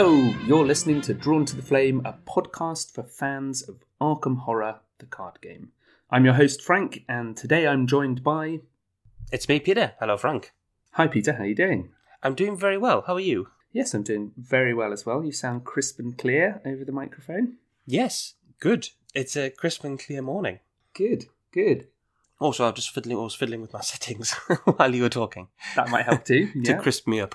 Hello, you're listening to Drawn to the Flame, a podcast for fans of Arkham Horror, the card game. I'm your host, Frank, and today I'm joined by. It's me, Peter. Hello, Frank. Hi, Peter, how are you doing? I'm doing very well. How are you? Yes, I'm doing very well as well. You sound crisp and clear over the microphone. Yes, good. It's a crisp and clear morning. Good, good. Also, I was just fiddling. I was fiddling with my settings while you were talking That might help too. to yeah. crisp me up.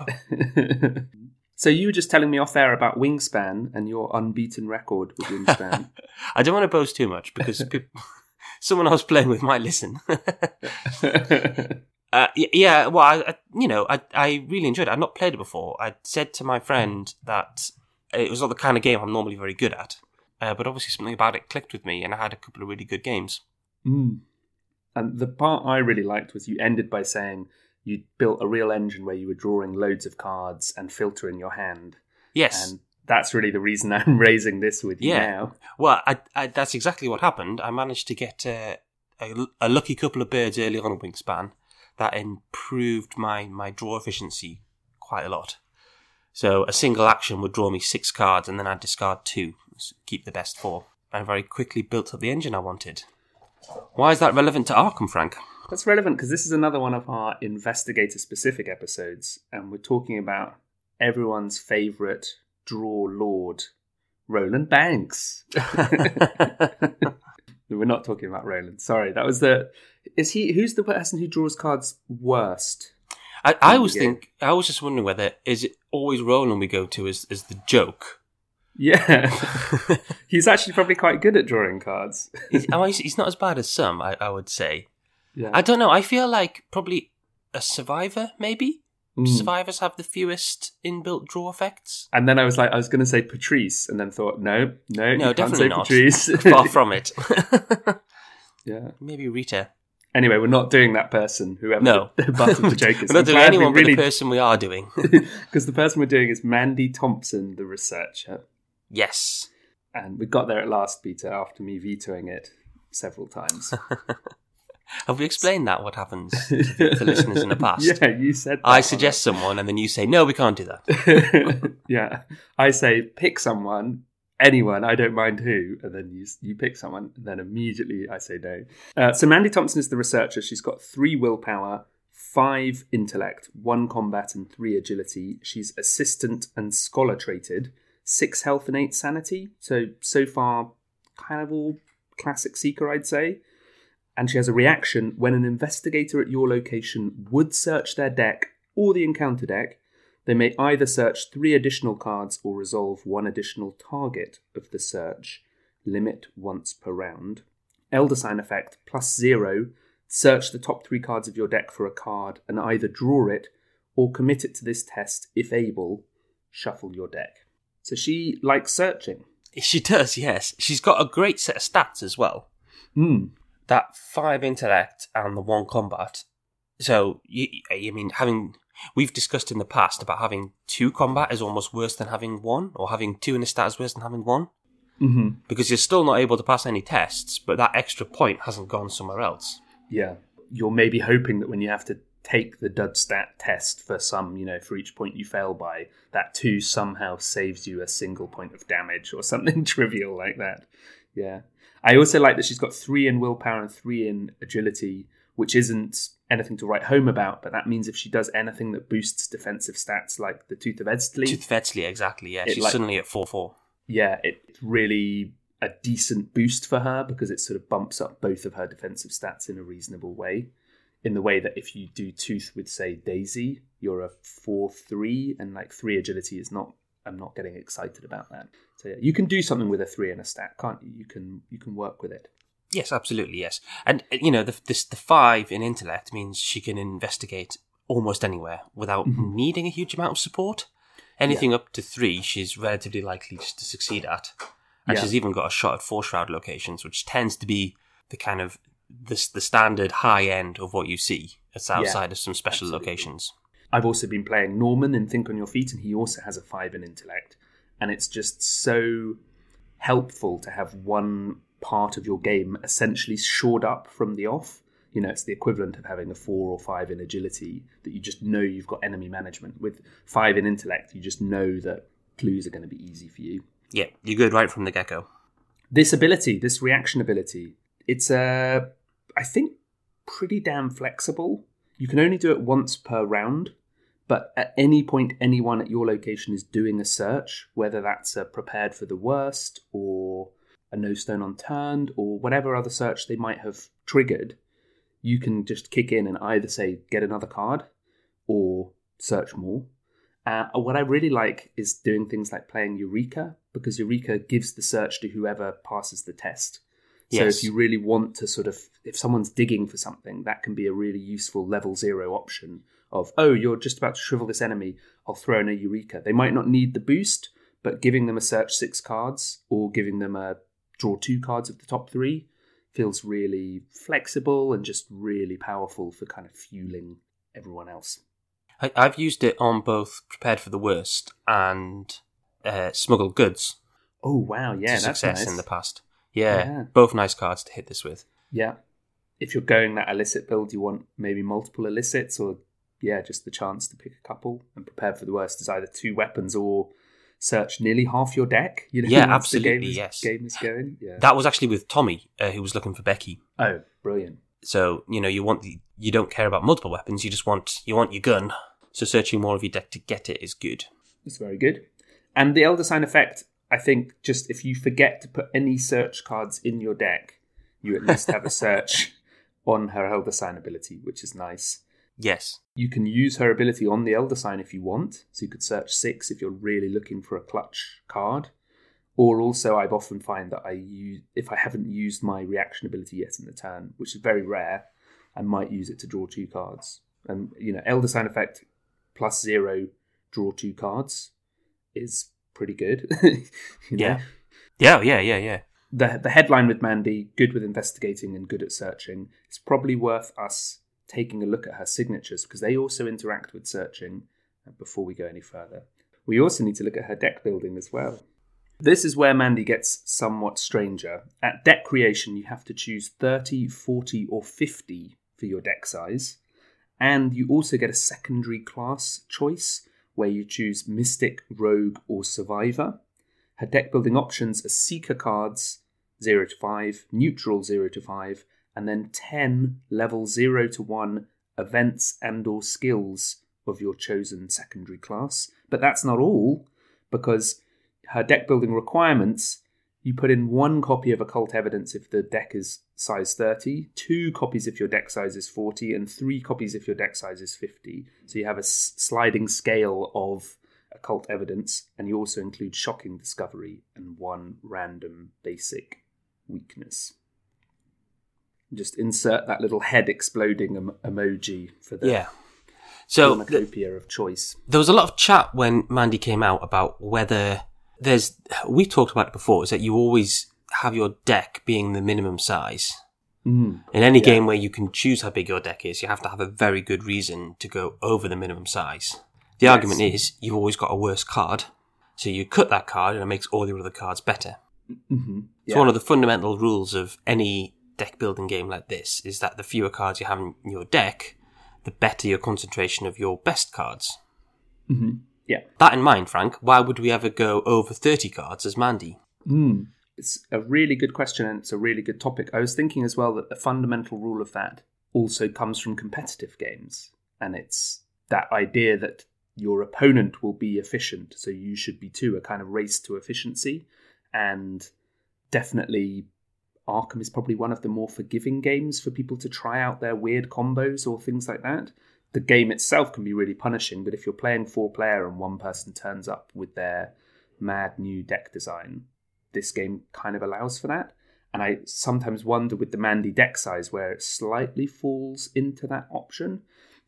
So you were just telling me off air about Wingspan and your unbeaten record with Wingspan. I don't want to boast too much because peop someone I was playing with might listen. Uh, yeah, well, I, I, you know, I, I really enjoyed it. I'd not played it before. I said to my friend that it was not the kind of game I'm normally very good at, uh, but obviously something about it clicked with me, and I had a couple of really good games. Mm. And the part I really liked was you ended by saying you built a real engine where you were drawing loads of cards and filtering your hand. Yes, And that's really the reason I'm raising this with you Yeah. now. Well, I, I, that's exactly what happened. I managed to get uh, a, a lucky couple of birds early on in Wingspan that improved my, my draw efficiency quite a lot. So a single action would draw me six cards, and then I'd discard two, keep the best four, and very quickly built up the engine I wanted. Why is that relevant to Arkham, Frank? That's relevant because this is another one of our investigator specific episodes, and we're talking about everyone's favourite draw lord, Roland Banks. we're not talking about Roland. Sorry, that was the. Is he? Who's the person who draws cards worst? I, I always think I was just wondering whether is it always Roland we go to as as the joke. Yeah, he's actually probably quite good at drawing cards. He's, oh, he's, he's not as bad as some, I, I would say. Yeah, I don't know. I feel like probably a survivor, maybe. Mm. Survivors have the fewest inbuilt draw effects. And then I was like, I was going to say Patrice, and then thought, no, no, No, definitely say not. Patrice. Far from it. yeah. maybe Rita. Anyway, we're not doing that person, whoever No. the butt of the joke is. We're not doing anyone but really, the person we are doing. because the person we're doing is Mandy Thompson, the researcher, yes. and we got there at last, Peter, after me vetoing it several times. Have we explained that? What happens to, to listeners in the past? yeah, you said. That I suggest someone, and then you say, "No, we can't do that." yeah, I say pick someone, anyone. I don't mind who, and then you you pick someone, and then immediately I say no. Uh, so Mandy Thompson is the researcher. She's got three willpower, five intellect, one combat, and three agility. She's assistant and scholar traded, six health and eight sanity. So so far, kind of all classic seeker, I'd say. And she has a reaction when an investigator at your location would search their deck or the encounter deck. They may either search three additional cards or resolve one additional target of the search. Limit once per round. Elder Sign effect plus zero. Search the top three cards of your deck for a card and either draw it or commit it to this test if able. Shuffle your deck. So she likes searching. She does. Yes, she's got a great set of stats as well. Hmm. That five intellect and the one combat. So, you, I mean, having we've discussed in the past about having two combat is almost worse than having one, or having two in a stat is worse than having one, Mm-hmm. because you're still not able to pass any tests, but that extra point hasn't gone somewhere else. Yeah. You're maybe hoping that when you have to take the dud stat test for some, you know, for each point you fail by, that two somehow saves you a single point of damage or something trivial like that. Yeah. I also like that she's got three in willpower and three in agility, which isn't anything to write home about, but that means if she does anything that boosts defensive stats like the Tooth of Eztli, Tooth of Vetsley, exactly. Yeah, she's like- suddenly at four four. yeah, it's really a decent boost for her because it sort of bumps up both of her defensive stats in a reasonable way. In the way that if you do tooth with say Daisy, you're a four three and like three agility is not I'm not getting excited about that. So yeah, you can do something with a three in a stat, can't you? You can you can work with it. Yes, absolutely. Yes, and uh, you know the this, the five in intellect means she can investigate almost anywhere without Mhm. needing a huge amount of support. Anything up to three, she's relatively likely just to succeed at, and Yeah. she's even got a shot at four shroud locations, which tends to be the kind of the, the standard high end of what you see. It's outside of some special absolutely. locations. I've also been playing Norman in Think on Your Feet, and he also has a five in intellect. And it's just so helpful to have one part of your game essentially shored up from the off. You know, it's the equivalent of having a four or five in agility that you just know you've got enemy management. With five in intellect, you just know that clues are going to be easy for you. Yeah, you're good right from the get go. This ability, this reaction ability, it's uh, I think pretty damn flexible. You can only do it once per round, but at any point, anyone at your location is doing a search, whether that's a prepared for the worst or a no stone unturned or whatever other search they might have triggered. You can just kick in and either say get another card or search more. Uh, what I really like is doing things like playing Eureka because Eureka gives the search to whoever passes the test. So Yes. if you really want to sort of, if someone's digging for something, that can be a really useful level zero option of, oh, you're just about to shrivel this enemy, I'll throw in a Eureka. They might not need the boost, but giving them a search six cards or giving them a draw two cards of the top three feels really flexible and just really powerful for kind of fueling everyone else. I, I've used it on both Prepared for the Worst and uh, Smuggled Goods Oh wow, yeah, that's success nice. in the past. Yeah, Yeah. both nice cards to hit this with. Yeah. If you're going that illicit build, you want maybe multiple illicits or, yeah, just the chance to pick a couple and prepare for the worst is either two weapons or search nearly half your deck. You know, Yeah, once the game absolutely, is, yes. Game is going. Yeah. That was actually with Tommy, uh, who was looking for Becky. oh, brilliant. So you know, you want the, you don't care about multiple weapons. You just want you want your gun. So searching more of your deck to get it is good. It's very good. And the Elder Sign effect, I think, just if you forget to put any search cards in your deck, you at least have a search on her Elder Sign ability, which is nice. Yes. You can use her ability on the Elder Sign if you want. So you could search six if you're really looking for a clutch card. Or also, I've often find that I use if I haven't used my reaction ability yet in the turn, which is very rare, I might use it to draw two cards. And you know, Elder Sign effect plus zero, draw two cards is pretty good. Know? Yeah. Yeah. Yeah. Yeah. Yeah. the the headline with Mandy, good with investigating and good at searching, it's probably worth us taking a look at her signatures because they also interact with searching uh, before we go any further. We also need to look at her deck building as well. This is where Mandy gets somewhat stranger. At deck creation, you have to choose 30, 40, or 50 for your deck size. And you also get a secondary class choice where you choose Mystic, Rogue, or Survivor. Her deck building options are Seeker cards 0 to 5, Neutral 0 to 5, and then 10 level 0 to 1 events and or skills of your chosen secondary class. But that's not all, because her deck building requirements you put in one copy of occult evidence if the deck is size 30, two copies if your deck size is 40, and three copies if your deck size is 50. So you have a sliding scale of occult evidence, and you also include shocking discovery and one random basic weakness. Just insert that little head exploding em- emoji for the Yeah. So th- of choice. there was a lot of chat when Mandy came out about whether there's. We talked about it before. Is that you always have your deck being the minimum size. Mm. In any Yeah. game where you can choose how big your deck is, you have to have a very good reason to go over the minimum size. The Yes. argument is you've always got a worse card, so you cut that card and it makes all the other cards better. hmm It's one of the fundamental rules of any deck building game like this is that the fewer cards you have in your deck, the better your concentration of your best cards. hmm Yeah. That in mind, Frank, why would we ever go over 30 cards as Mandy? Mm. It's a really good question and it's a really good topic. I was thinking as well that the fundamental rule of that also comes from competitive games. And it's that idea that your opponent will be efficient, so you should be too, a kind of race to efficiency. And definitely, Arkham is probably one of the more forgiving games for people to try out their weird combos or things like that. The game itself can be really punishing, but if you're playing four player and one person turns up with their mad new deck design, this game kind of allows for that. And I sometimes wonder with the Mandy deck size where it slightly falls into that option.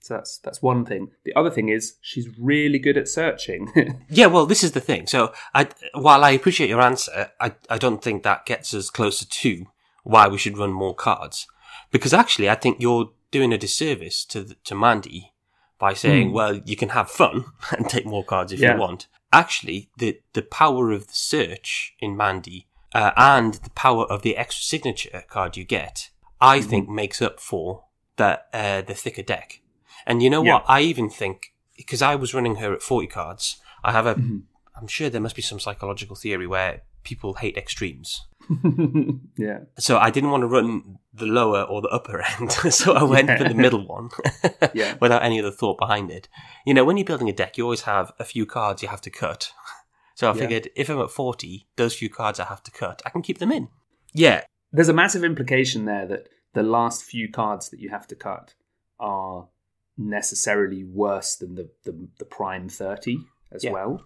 So that's that's one thing. The other thing is she's really good at searching. Yeah, well, this is the thing. So, I, while I appreciate your answer, I, I don't think that gets us closer to why we should run more cards. Because actually, I think you're doing a disservice to the, to Mandy by saying, Hmm. well, you can have fun and take more cards if Yeah. you want. Actually, the the power of the search in Mandy uh, and the power of the extra signature card you get, I Mm-hmm. think, makes up for that uh, the thicker deck. And you know Yeah. what? I even think because I was running her at forty cards, I have a Mm-hmm. I'm sure there must be some psychological theory where people hate extremes. yeah. So I didn't want to run the lower or the upper end, so I went for the middle one Yeah. without any other thought behind it. You know, when you're building a deck, you always have a few cards you have to cut. So I Yeah. figured if I'm at 40, those few cards I have to cut, I can keep them in. Yeah, There's a massive implication there that the last few cards that you have to cut are necessarily worse than the, the, the prime 30 as Yeah. well.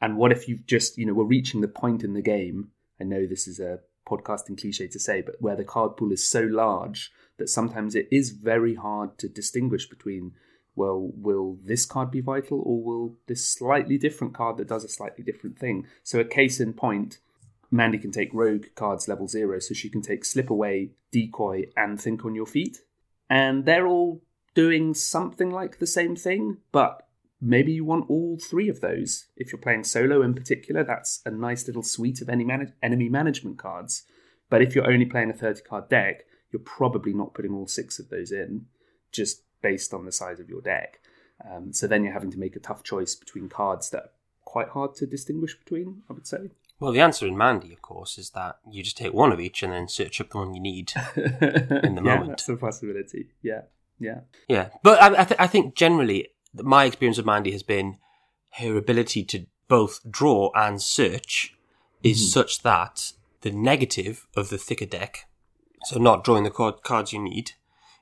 And what if you've just, you know, we're reaching the point in the game. I know this is a podcasting cliche to say, but where the card pool is so large that sometimes it is very hard to distinguish between, well, will this card be vital or will this slightly different card that does a slightly different thing? So, a case in point, Mandy can take rogue cards level zero, so she can take slip away, decoy, and think on your feet. And they're all doing something like the same thing, but maybe you want all three of those. If you're playing solo in particular, that's a nice little suite of enemy management cards. But if you're only playing a 30 card deck, you're probably not putting all six of those in, just based on the size of your deck. Um, so then you're having to make a tough choice between cards that are quite hard to distinguish between, I would say. Well, the answer in Mandy, of course, is that you just take one of each and then search up the one you need. in the yeah, moment. That's a possibility. Yeah, yeah, Yeah, but I, I, th- I think generally my experience of Mandy has been her ability to both draw and search is mm-hmm. such that the negative of the thicker deck, so not drawing the card- cards you need,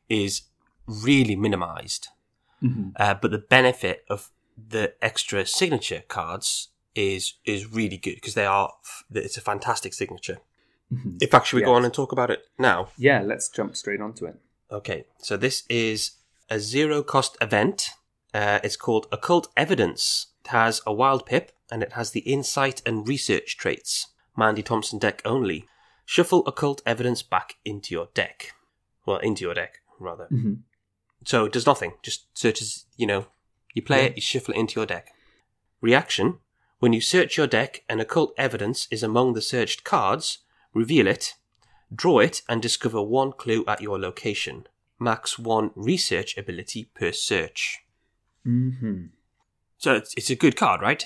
is really minimized. Mm-hmm. Uh, but the benefit of the extra signature cards is is really good because they are it's a fantastic signature. Mm-hmm. In fact, should we go on and talk about it now? yeah. Let's jump straight onto it. Okay, so this is a zero cost event. Uh, it's called Occult Evidence. It has a wild pip and it has the insight and research traits. Mandy Thompson deck only. Shuffle Occult Evidence back into your deck. Well, into your deck, rather. Mhm. So it does nothing, just searches, you know, you play it, you shuffle it into your deck. Reaction When you search your deck and occult evidence is among the searched cards, reveal it, draw it, and discover one clue at your location. Max one research ability per search. Mm-hmm. So it's, it's a good card, right?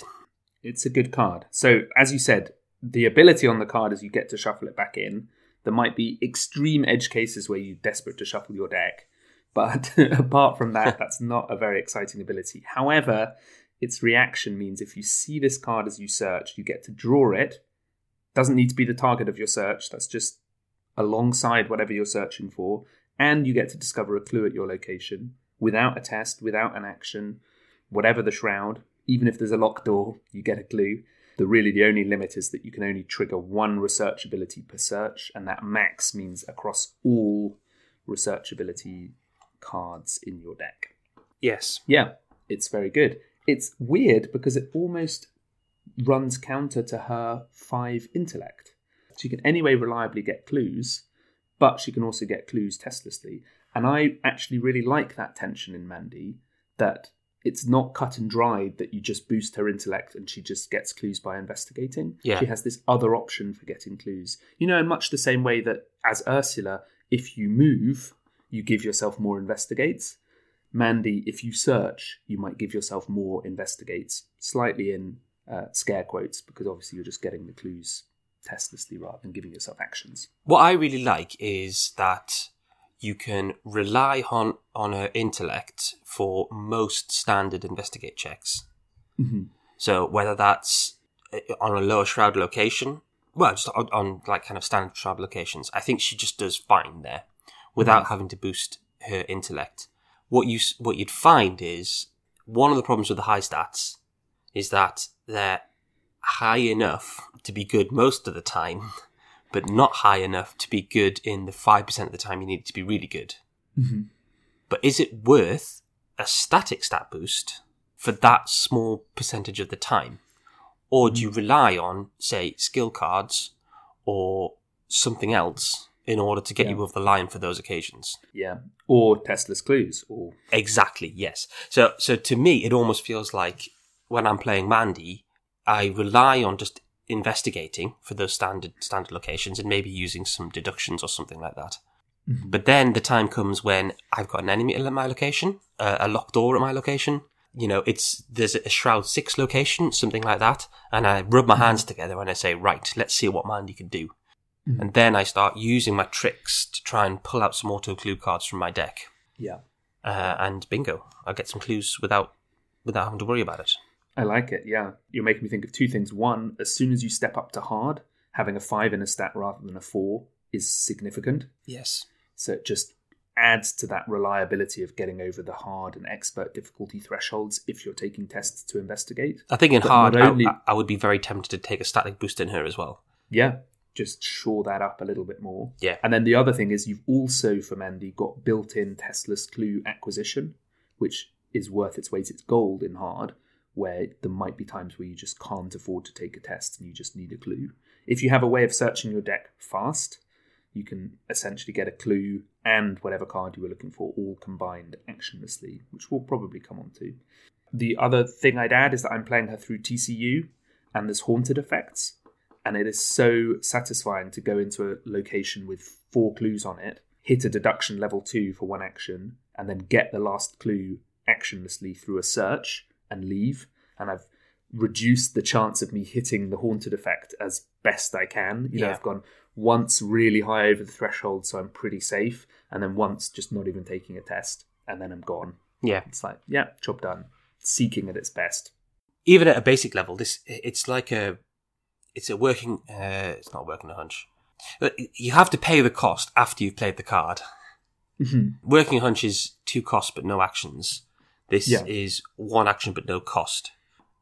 It's a good card. So, as you said, the ability on the card is you get to shuffle it back in. There might be extreme edge cases where you're desperate to shuffle your deck, but apart from that, that's not a very exciting ability. However, its reaction means if you see this card as you search, you get to draw it. Doesn't need to be the target of your search, that's just alongside whatever you're searching for, and you get to discover a clue at your location without a test, without an action, whatever the shroud. Even if there's a locked door, you get a clue. The really the only limit is that you can only trigger one research ability per search, and that max means across all research ability cards in your deck. Yes. Yeah, it's very good. It's weird because it almost runs counter to her five intellect. She can anyway reliably get clues, but she can also get clues testlessly. And I actually really like that tension in Mandy that it's not cut and dried that you just boost her intellect and she just gets clues by investigating. Yeah. She has this other option for getting clues. You know, in much the same way that as Ursula, if you move, you give yourself more investigates. Mandy, if you search, you might give yourself more investigates, slightly in uh, scare quotes, because obviously you're just getting the clues testlessly rather than giving yourself actions. What I really like is that you can rely on on her intellect for most standard investigate checks. So whether that's uh, on a lower shroud location, well, just on, on like kind of standard shroud locations, I think she just does fine there without having to boost her intellect. What you what you'd find is one of the problems with the high stats is that they're high enough to be good most of the time, but not high enough to be good in the 5% of the time you need it to be really good. Mm-hmm. But is it worth a static stat boost for that small percentage of the time? Or do you mm-hmm. rely on, say, skill cards or something else in order to get Yeah. you over the line for those occasions? Yeah. Or testless clues, or Exactly, yes. So so to me it almost feels like when I'm playing Mandy, I rely on just investigating for those standard standard locations and maybe using some deductions or something like that. But then the time comes when I've got an enemy at my location, uh, a locked door at my location. you know, it's there's a shroud six location, something like that, and I rub my hands together and I say, right, let's see what Mandy can do, Mhm. and then I start using my tricks to try and pull out some auto clue cards from my deck, Yeah. uh, and bingo, I get some clues without without having to worry about it. I like it, yeah. You're making me think of two things. One, as soon as you step up to hard, having a five in a stat rather than a four is significant. Yes. So it just adds to that reliability of getting over the hard and expert difficulty thresholds if you're taking tests to investigate. I think in But hard, I- only- I, I would be very tempted to take a static boost in her as well. Yeah, just shore that up a little bit more. Yeah. And then the other thing is you've also, for Mandy, got built in testless clue acquisition, which is worth its weight its gold in hard, where there might be times where you just can't afford to take a test and you just need a clue. If you have a way of searching your deck fast, you can essentially get a clue and whatever card you were looking for all combined actionlessly, which we'll probably come on to. The other thing I'd add is that I'm playing her through TCU and there's haunted effects and it is so satisfying to go into a location with four clues on it, hit a deduction level two for one action, and then get the last clue actionlessly through a search and leave. And I've reduced the chance of me hitting the haunted effect as best I can. You know, Yeah. I've gone once really high over the threshold, so I'm pretty safe, and then once just not even taking a test, and then I'm gone. Yeah. It's like, yeah, job done. Seeking at its best. Even at a basic level, this it's like a it's a working. Uh, it's not working a hunch. You have to pay the cost after you've played the card. Working hunch is two costs but no actions. This Yeah. is one action but no cost.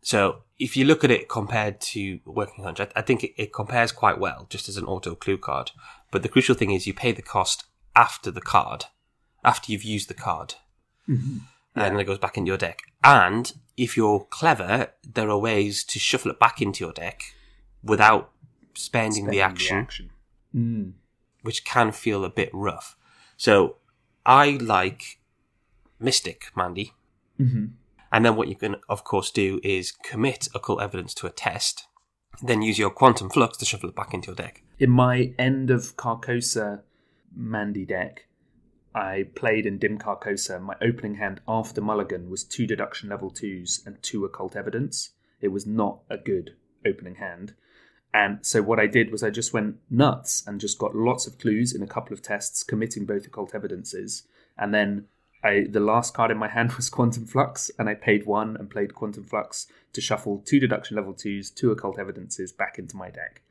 So if you look at it compared to working hunch, I, I think it, it compares quite well, just as an auto clue card. But the crucial thing is you pay the cost after the card, after you've used the card, and then it goes back into your deck. And if you're clever, there are ways to shuffle it back into your deck without spending, the Spending action action. Mm. which can feel a bit rough. So I like Mystic, Mandy. Mhm. And then what you can, of course, do is commit occult evidence to a test, then use your quantum flux to shuffle it back into your deck. In my end of Carcosa Mandy deck, I played in Dim Carcosa. My opening hand after Mulligan was two deduction level twos and two occult evidence. It was not a good opening hand. And so what I did was I just went nuts and just got lots of clues in a couple of tests, committing both occult evidences. And then I the last card in my hand was Quantum Flux, and I paid one and played Quantum Flux to shuffle two deduction level twos, two occult evidences back into my deck.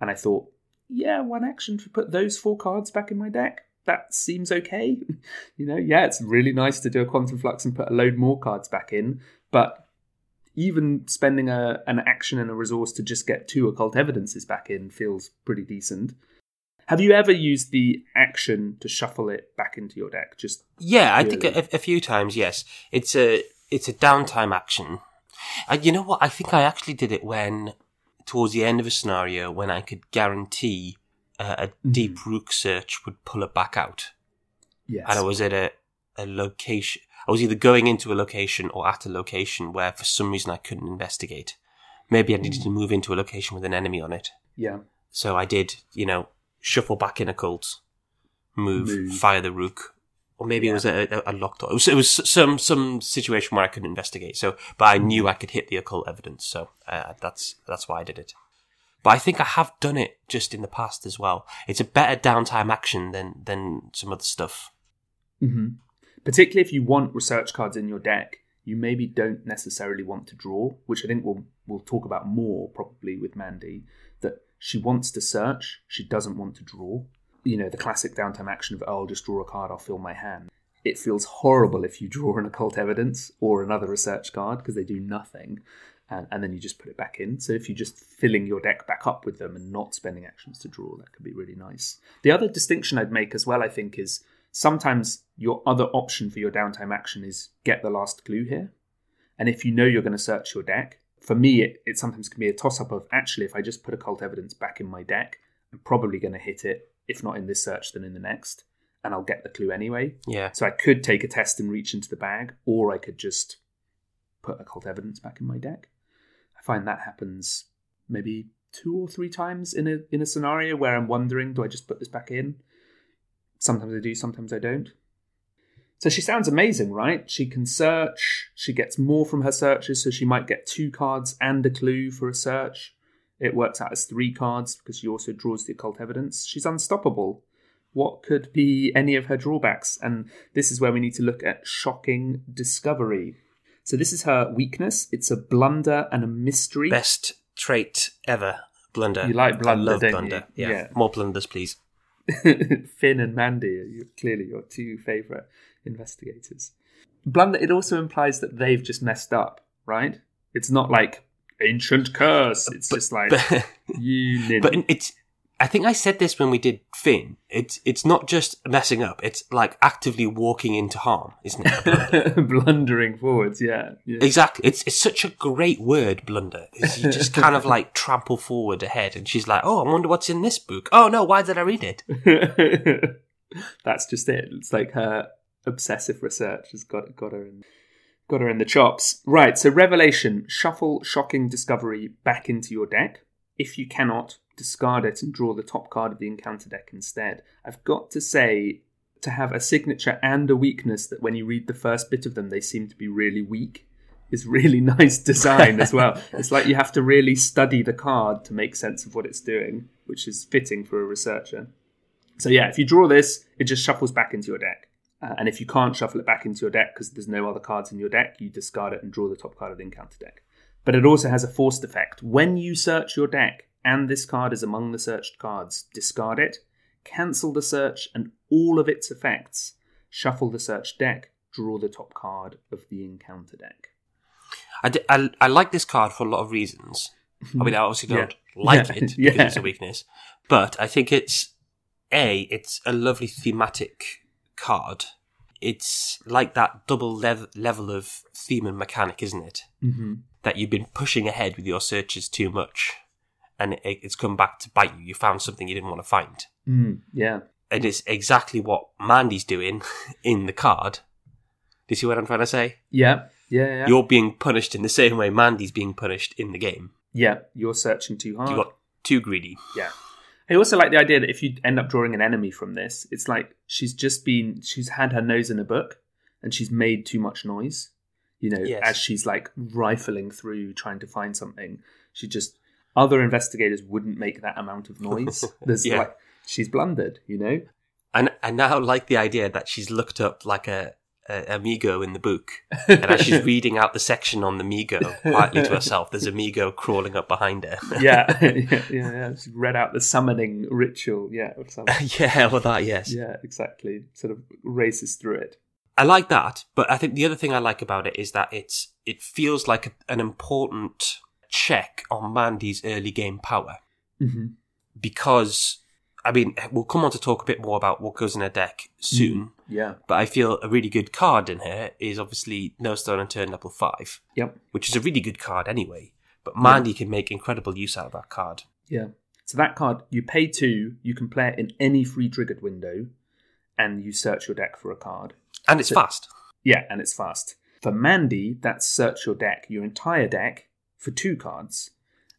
And I thought, yeah, one action to put those four cards back in my deck. That seems okay. you know, yeah, it's really nice to do a quantum flux and put a load more cards back in, but even spending a an action and a resource to just get two occult evidences back in feels pretty decent. Have you ever used the action to shuffle it back into your deck? Just Yeah, I think a, a few times. Yes, it's a it's a downtime action. And you know what? I think I actually did it when towards the end of a scenario when I could guarantee uh, a deep rook search would pull it back out. yes, and I was at a, a location. I was either going into a location or at a location where for some reason I couldn't investigate. Maybe I needed to move into a location with an enemy on it. yeah, So I did, you know, shuffle back in occult, move, Move. fire the rook. Or maybe it was a, a, a locked door. It was, it was some some situation where I couldn't investigate. So, but I knew I could hit the occult evidence. So uh, that's that's why I did it. But I think I have done it just in the past as well. It's a better downtime action than than some other stuff. Mm-hmm. particularly if you want research cards in your deck, you maybe don't necessarily want to draw, which I think we'll we'll talk about more probably with Mandy. She wants to search, she doesn't want to draw. You know, the classic downtime action of oh, I'll just draw a card, I'll fill my hand. It feels horrible if you draw an occult evidence or another research card because they do nothing. And, and then you just put it back in. So if you're just filling your deck back up with them and not spending actions to draw, that could be really nice. The other distinction I'd make as well, I think, is sometimes your other option for your downtime action is get the last clue here. And if you know you're going to search your deck, for me, it, it sometimes can be a toss up of actually, if I just put occult evidence back in my deck, I'm probably going to hit it, if not in this search, then in the next. And I'll get the clue anyway. Yeah. So I could take a test and reach into the bag, or I could just put occult evidence back in my deck. I find that happens maybe two or three times in a in a scenario where I'm wondering, do I just put this back in? Sometimes I do, sometimes I don't. So she sounds amazing, right? She can search. She gets more from her searches, so she might get two cards and a clue for a search. It works out as three cards because she also draws the occult evidence. She's unstoppable. What could be any of her drawbacks? And this is where we need to look at shocking discovery. So this is her weakness. It's a blunder and a mystery. Best trait ever. Blunder. You like blunder, I love blunder. Yeah. Yeah. More blunders, please. Finn and Mandy clearly your two favourite investigators. Blunder, it also implies that they've just messed up, right? It's not like ancient curse. It's just like But, you ninny. but it's. I think I said this when we did Finn. It's it's not just messing up. It's like actively walking into harm, isn't it? blundering forwards. Yeah, yeah. exactly. It's it's such a great word, blunder. You just kind of like trample forward ahead, and she's like, "Oh, I wonder what's in this book. Oh no, why did I read it?" That's just it. It's like her obsessive research has got got her in got her in the chops. Right. So revelation: shuffle shocking discovery back into your deck. If you cannot, discard it and draw the top card of the encounter deck instead. I've got to say. To have a signature and a weakness that when you read the first bit of them, they seem to be really weak is really nice design as well. It's like you have to really study the card to make sense of what it's doing, which is fitting for a researcher. So yeah, if you draw this, it just shuffles back into your deck. Uh, and if you can't shuffle it back into your deck because there's no other cards in your deck, you discard it and draw the top card of the encounter deck. But it also has a forced effect. When you search your deck and this card is among the searched cards, discard it, cancel the search and all of its effects, shuffle the searched deck, draw the top card of the encounter deck. I, d- I, I like this card for a lot of reasons. I mean, I obviously don't Yeah. like Yeah. it because Yeah. it's a weakness, but I think it's a it's a lovely thematic card. It's like that double lev- level of theme and mechanic, isn't it? Mm-hmm. That you've been pushing ahead with your searches too much, and it, it's come back to bite you. You found something you didn't want to find, Mm, yeah. and it's exactly what Mandy's doing in the card. Do you see what I'm trying to say? Yeah. Yeah. Yeah. You're being punished in the same way Mandy's being punished in the game. yeah. You're searching too hard. You got too greedy. Yeah. I also like the idea that if you end up drawing an enemy from this, it's like she's just been she's had her nose in a book and she's made too much noise. You know, Yes. as she's like rifling through trying to find something. She just other investigators wouldn't make that amount of noise. There's Yeah. like she's blundered, you know? And I now like the idea that she's looked up like a, a Amigo in the book, and as she's reading out the section on the Mi-Go quietly to herself, there's a Mi-Go crawling up behind her. yeah, yeah, yeah, yeah. She read out the summoning ritual, yeah, or something. yeah, well, that yes, Yeah, exactly. Sort of races through it. I like that. But I think the other thing I like about it is that it's it feels like a, an important check on Mandy's early game power hmm because. I mean, we'll come on to talk a bit more about what goes in her deck soon, mm. Yeah. but I feel a really good card in here is obviously No Stone Unturned Level 5. Yep. which is a really good card anyway. But Mandy can make incredible use out of that card. Yeah. So that card, you pay two, you can play it in any free triggered window, and you search your deck for a card. And it's So- fast. Yeah, and it's fast. For Mandy, that's search your deck, your entire deck, for two cards.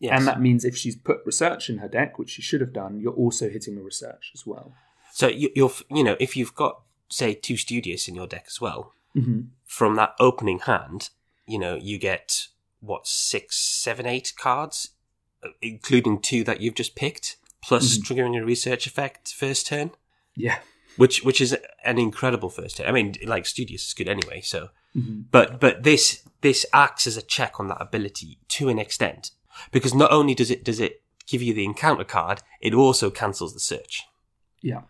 Yes. And that means if she's put research in her deck, which she should have done, you're also hitting the research as well. so you, you're, you know, if you've got, say, two Studious in your deck as well, Mm-hmm. from that opening hand, you know, you get, what, six, seven, eight cards, uh, including two that you've just picked, plus Mhm. triggering a research effect first turn, Yeah. which which is an incredible first turn. I mean, like Studious is good anyway, so Mm-hmm. But but this this acts as a check on that ability to an extent because not only does it does it give you the encounter card, it also cancels the search. Yeah.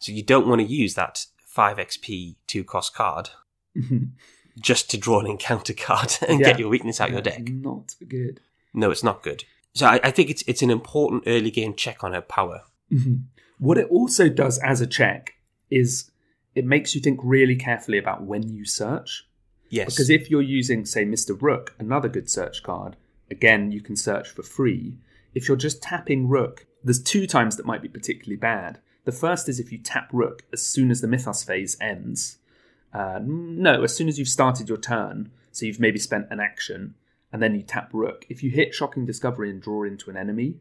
So you don't want to use that five XP two cost card Mhm. just to draw an encounter card and Yeah. get your weakness out of your deck. Not good. No, it's not good. So I, I think it's it's an important early game check on her power. Mhm. What it also does as a check is it makes you think really carefully about when you search. Yes. Because if you're using, say, Mr. Rook, another good search card, again, you can search for free. If you're just tapping Rook, there's two times that might be particularly bad. The first is if you tap Rook as soon as the Mythos phase ends. Uh, no, as soon as you've started your turn, so you've maybe spent an action, and then you tap Rook. If you hit Shocking Discovery and draw into an enemy,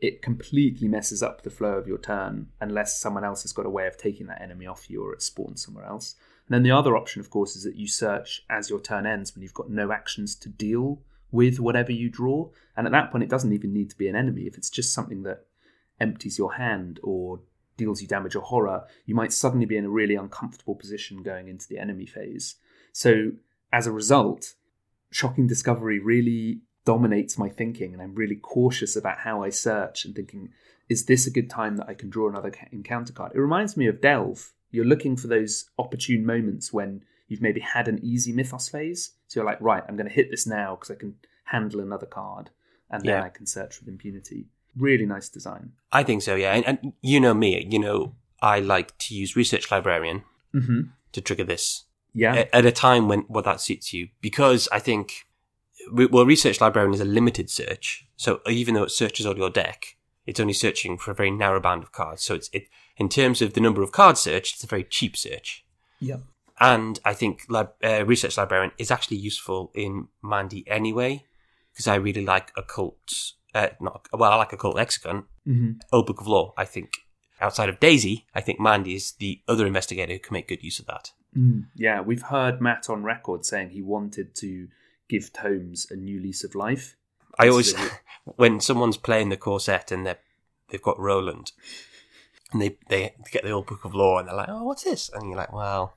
it completely messes up the flow of your turn unless someone else has got a way of taking that enemy off you or it spawns somewhere else. And then the other option, of course, is that you search as your turn ends when you've got no actions to deal with whatever you draw. And at that point, it doesn't even need to be an enemy. If it's just something that empties your hand or deals you damage or horror, you might suddenly be in a really uncomfortable position going into the enemy phase. So, as a result, shocking discovery really dominates my thinking, and I'm really cautious about how I search and thinking, is this a good time that I can draw another encounter card? It reminds me of Delve. You're looking for those opportune moments when you've maybe had an easy mythos phase. So you're like, right, I'm going to hit this now because I can handle another card, and then Yeah. I can search with impunity. Really nice design. I think so, yeah. And, and you know me, you know, I like to use Research Librarian Mm-hmm. to trigger this Yeah. a- at a time when well, that suits you because I think well, Research Librarian is a limited search, so even though it searches all your deck, it's only searching for a very narrow band of cards. So it's it in terms of the number of cards searched, it's a very cheap search. yeah. And I think lib- uh, Research Librarian is actually useful in Mandy anyway because I really like occult. Uh, not well, I like occult lexicon. Mm-hmm. Old Book of Lore. I think outside of Daisy, I think Mandy is the other investigator who can make good use of that. Mm. Yeah, we've heard Matt on record saying he wanted to give tomes a new lease of life. I always, when someone's playing the core set and they they've got Roland, and they they get the old book of lore and they're like, oh, what's this? And you're like, well,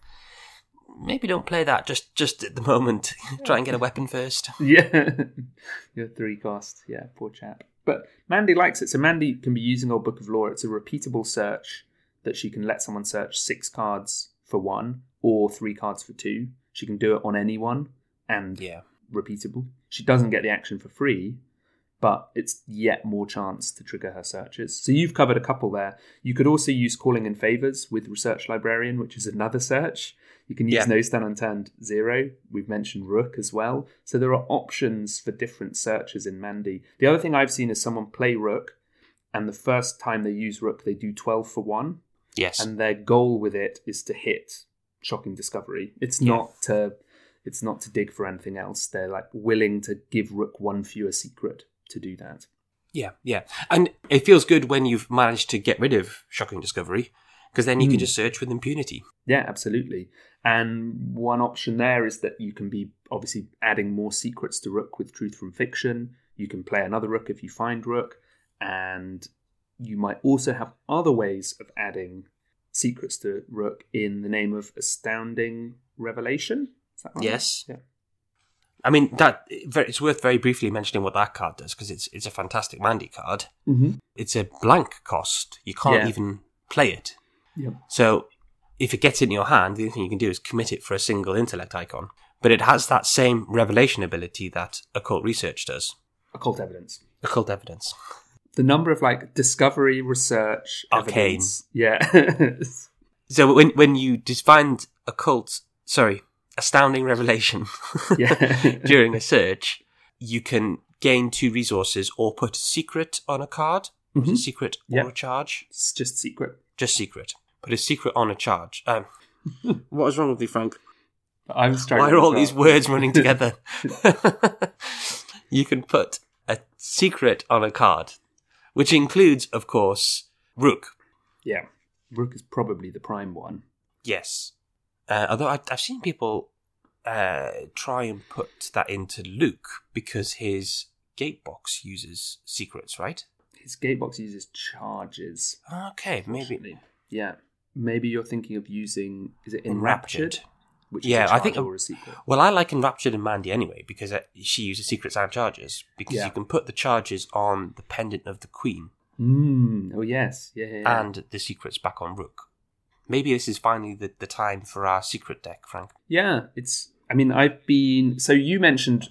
maybe don't play that just just at the moment. Try and get a weapon first. Yeah, your three cost. Yeah, poor chap. But Mandy likes it. So Mandy can be using Old Book of Lore. It's a repeatable search that she can let someone search six cards for one or three cards for two. She can do it on anyone and Yeah, repeatable. She doesn't get the action for free, but it's yet more chance to trigger her searches. So you've covered a couple there. You could also use calling in favors with Research Librarian, which is another search. You can use Yeah. No Stone Unturned Zero. We've mentioned Rook as well. So there are options for different searches in Mandy. The other thing I've seen is someone play Rook, and the first time they use Rook, they do 12 for one yes, and their goal with it is to hit shocking discovery it's Yeah. not to it's not to dig for anything else they're like willing to give rook one fewer secret to do that yeah, yeah. And it feels good when you've managed to get rid of shocking discovery because then you can Mm. just search with impunity. yeah absolutely and one option there is that you can be obviously adding more secrets to rook with truth from fiction you can play another rook if you find rook and you might also have other ways of adding secrets to rook in the name of astounding revelation is that right? Yes. yeah I mean that it's worth very briefly mentioning what that card does because it's it's a fantastic Mandy card. mm-hmm. It's a blank cost. You can't Yeah. even play it. Yep. So if it gets in your hand, the only thing you can do is commit it for a single intellect icon. But it has that same revelation ability that occult research does. occult evidence. Occult evidence. The number of like discovery, research, Arcane. evidence. Yeah. So when when you find occult, sorry, astounding revelation during a search, you can gain two resources or put secret on a card. Is Mhm. it secret or a charge? It's just secret. Just secret. Put a secret on a charge. Um, what is wrong with you, Frank? I'm Why are all as these words running together? you can put a secret on a card, which includes, of course, Rook. yeah. Rook is probably the prime one. Yes. Uh, although I, I've seen people uh, try and put that into Luke because his gatebox uses secrets, right? His gatebox uses charges. Okay, maybe. Yeah. Maybe you're thinking of using is it Enraptured. enraptured? Which Yeah, is a I think- secret. Well, I like Enraptured and Mandy anyway because uh, she uses secrets and charges because Yeah. you can put the charges on the pendant of the queen Mm. Oh yes. Yeah. yeah, yeah. and the secrets back on Rook. Maybe this is finally the, the time for our secret deck, Frank. Yeah, it's. I mean, I've been. So you mentioned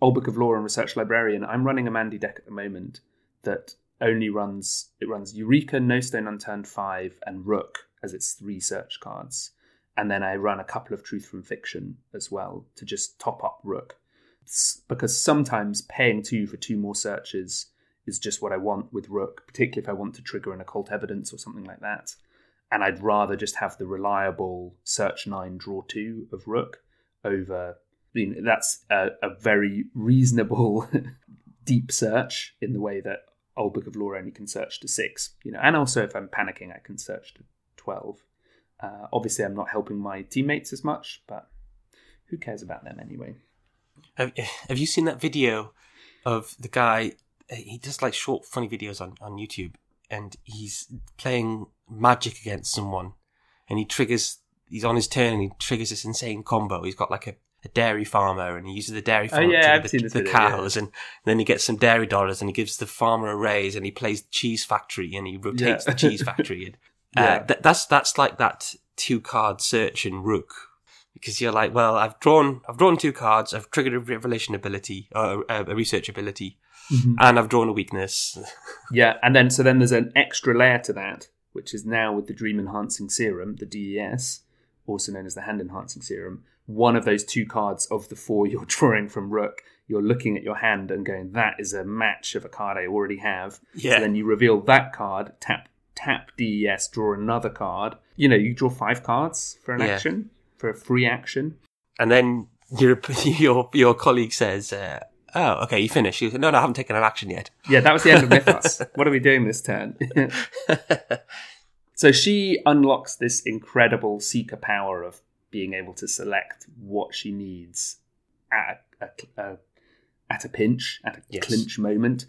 Old Book of Lore and Research Librarian. I'm running a Mandy deck at the moment that only runs. It runs Eureka, No Stone Unturned five, and Rook as its three search cards, and then I run a couple of Truth from Fiction as well to just top up Rook. It's because sometimes paying two for two more searches is just what I want with Rook, particularly if I want to trigger an occult evidence or something like that and I'd rather just have the reliable search nine draw two of rook over. That's a, a very reasonable deep search in the way that Old Book of Lore only can search to six, you know, and also if I'm panicking, I can search to twelve. Uh, obviously, I'm not helping my teammates as much, but who cares about them anyway? Have, have you seen that video of the guy? He does like short, funny videos on, on YouTube, and he's playing magic against someone, and he triggers. He's on his turn, and he triggers this insane combo. He's got like a, a dairy farmer, and he uses the dairy farmer Oh, yeah, to the, the video, cows, and then he gets some dairy dollars, and he gives the farmer a raise, and he plays cheese factory, and he rotates Yeah. the cheese factory. And, uh, th- that's that's like that two card search in Rook because you're like, well, I've drawn, I've drawn two cards, I've triggered a revelation ability, or a, a research ability, mm-hmm. and I've drawn a weakness. Yeah, and then so then there's an extra layer to that, which is now with the Dream Enhancing Serum, the DES, also known as the Hand Enhancing Serum. One of those two cards of the four you're drawing from Rook, you're looking at your hand and going, "That is a match of a card I already have." Yeah. So then you reveal that card, tap tap DES, draw another card. You know, you draw five cards for an Yeah. action, for a free action. and then your your your colleague says, uh, "Oh, okay, you finished." You say, "No, no, I haven't taken an action yet." Yeah, that was the end of Mythos. what are we doing this turn? so she unlocks this incredible seeker power of being able to select what she needs at a, a, a at a pinch, at a Yes. clinch moment,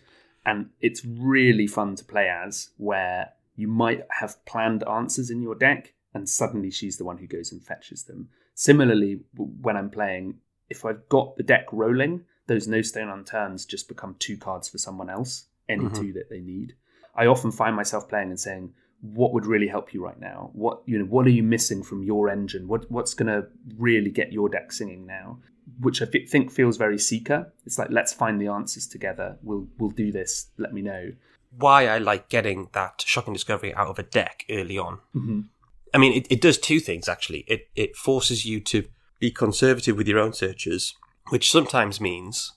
and it's really fun to play as. Where you might have planned answers in your deck, and suddenly she's the one who goes and fetches them. Similarly, when I'm playing, if I've got the deck rolling, those no stone unturns just become two cards for someone else, any Mhm. two that they need. I often find myself playing and saying, "What would really help you right now? What you know? What are you missing from your engine? What what's going to really get your deck singing now?" Which I think feels very seeker. It's like let's find the answers together. We'll we'll do this. Let me know. Why I like getting that shocking discovery out of a deck early on. Mm-hmm. I mean, it, it does two things actually. It it forces you to be conservative with your own searches, which sometimes means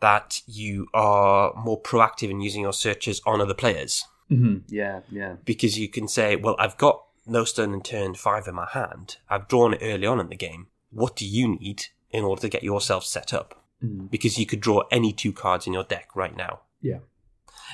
that you are more proactive in using your searches on other players Mm-hmm. Yeah, yeah, because you can say, "Well, I've got no stone unturned five in my hand. I've drawn it early on in the game. What do you need in order to get yourself set up?" Mhm. Because you could draw any two cards in your deck right now. yeah,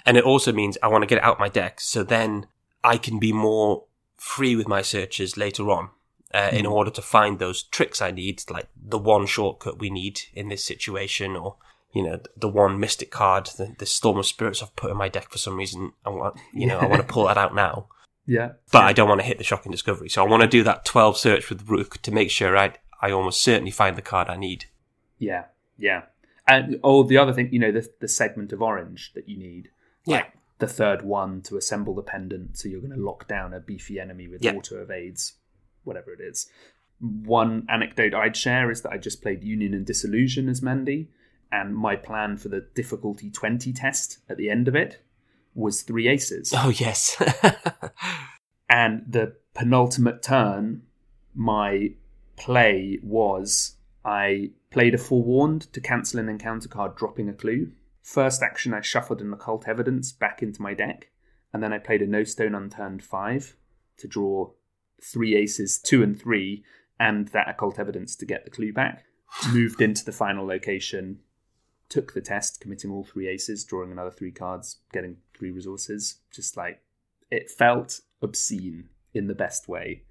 And it also means I want to get it out my deck so then I can be more free with my searches later on uh, in order to find those tricks I need, like the one shortcut we need in this situation or, you know, the one mystic card, the, the Storm of Spirits I've put in my deck for some reason. I want, you know, I want to pull that out now, yeah. but I don't want to hit the shocking discovery. So I want to do that 12 search with Rook to make sure I, I almost certainly find the card I need. Yeah, yeah. And oh, the other thing, you know, the the segment of onyx that you need, Yeah. the third one to assemble the pendant, so you're going to lock down a beefy enemy with Yeah. auto evades, whatever it is. One anecdote I'd share is that I just played Union and Disillusion as Mandy, and my plan for the difficulty twenty test at the end of it was three aces. Oh, yes. And the penultimate turn, my play was I played a forewarned to cancel an encounter card, dropping a clue. First action, I shuffled an occult evidence back into my deck, and then I played a no stone unturned five to draw three aces, two and three, and that occult evidence to get the clue back. Moved into the final location, took the test, committing all three aces, drawing another three cards, getting three resources. Just like it felt obscene in the best way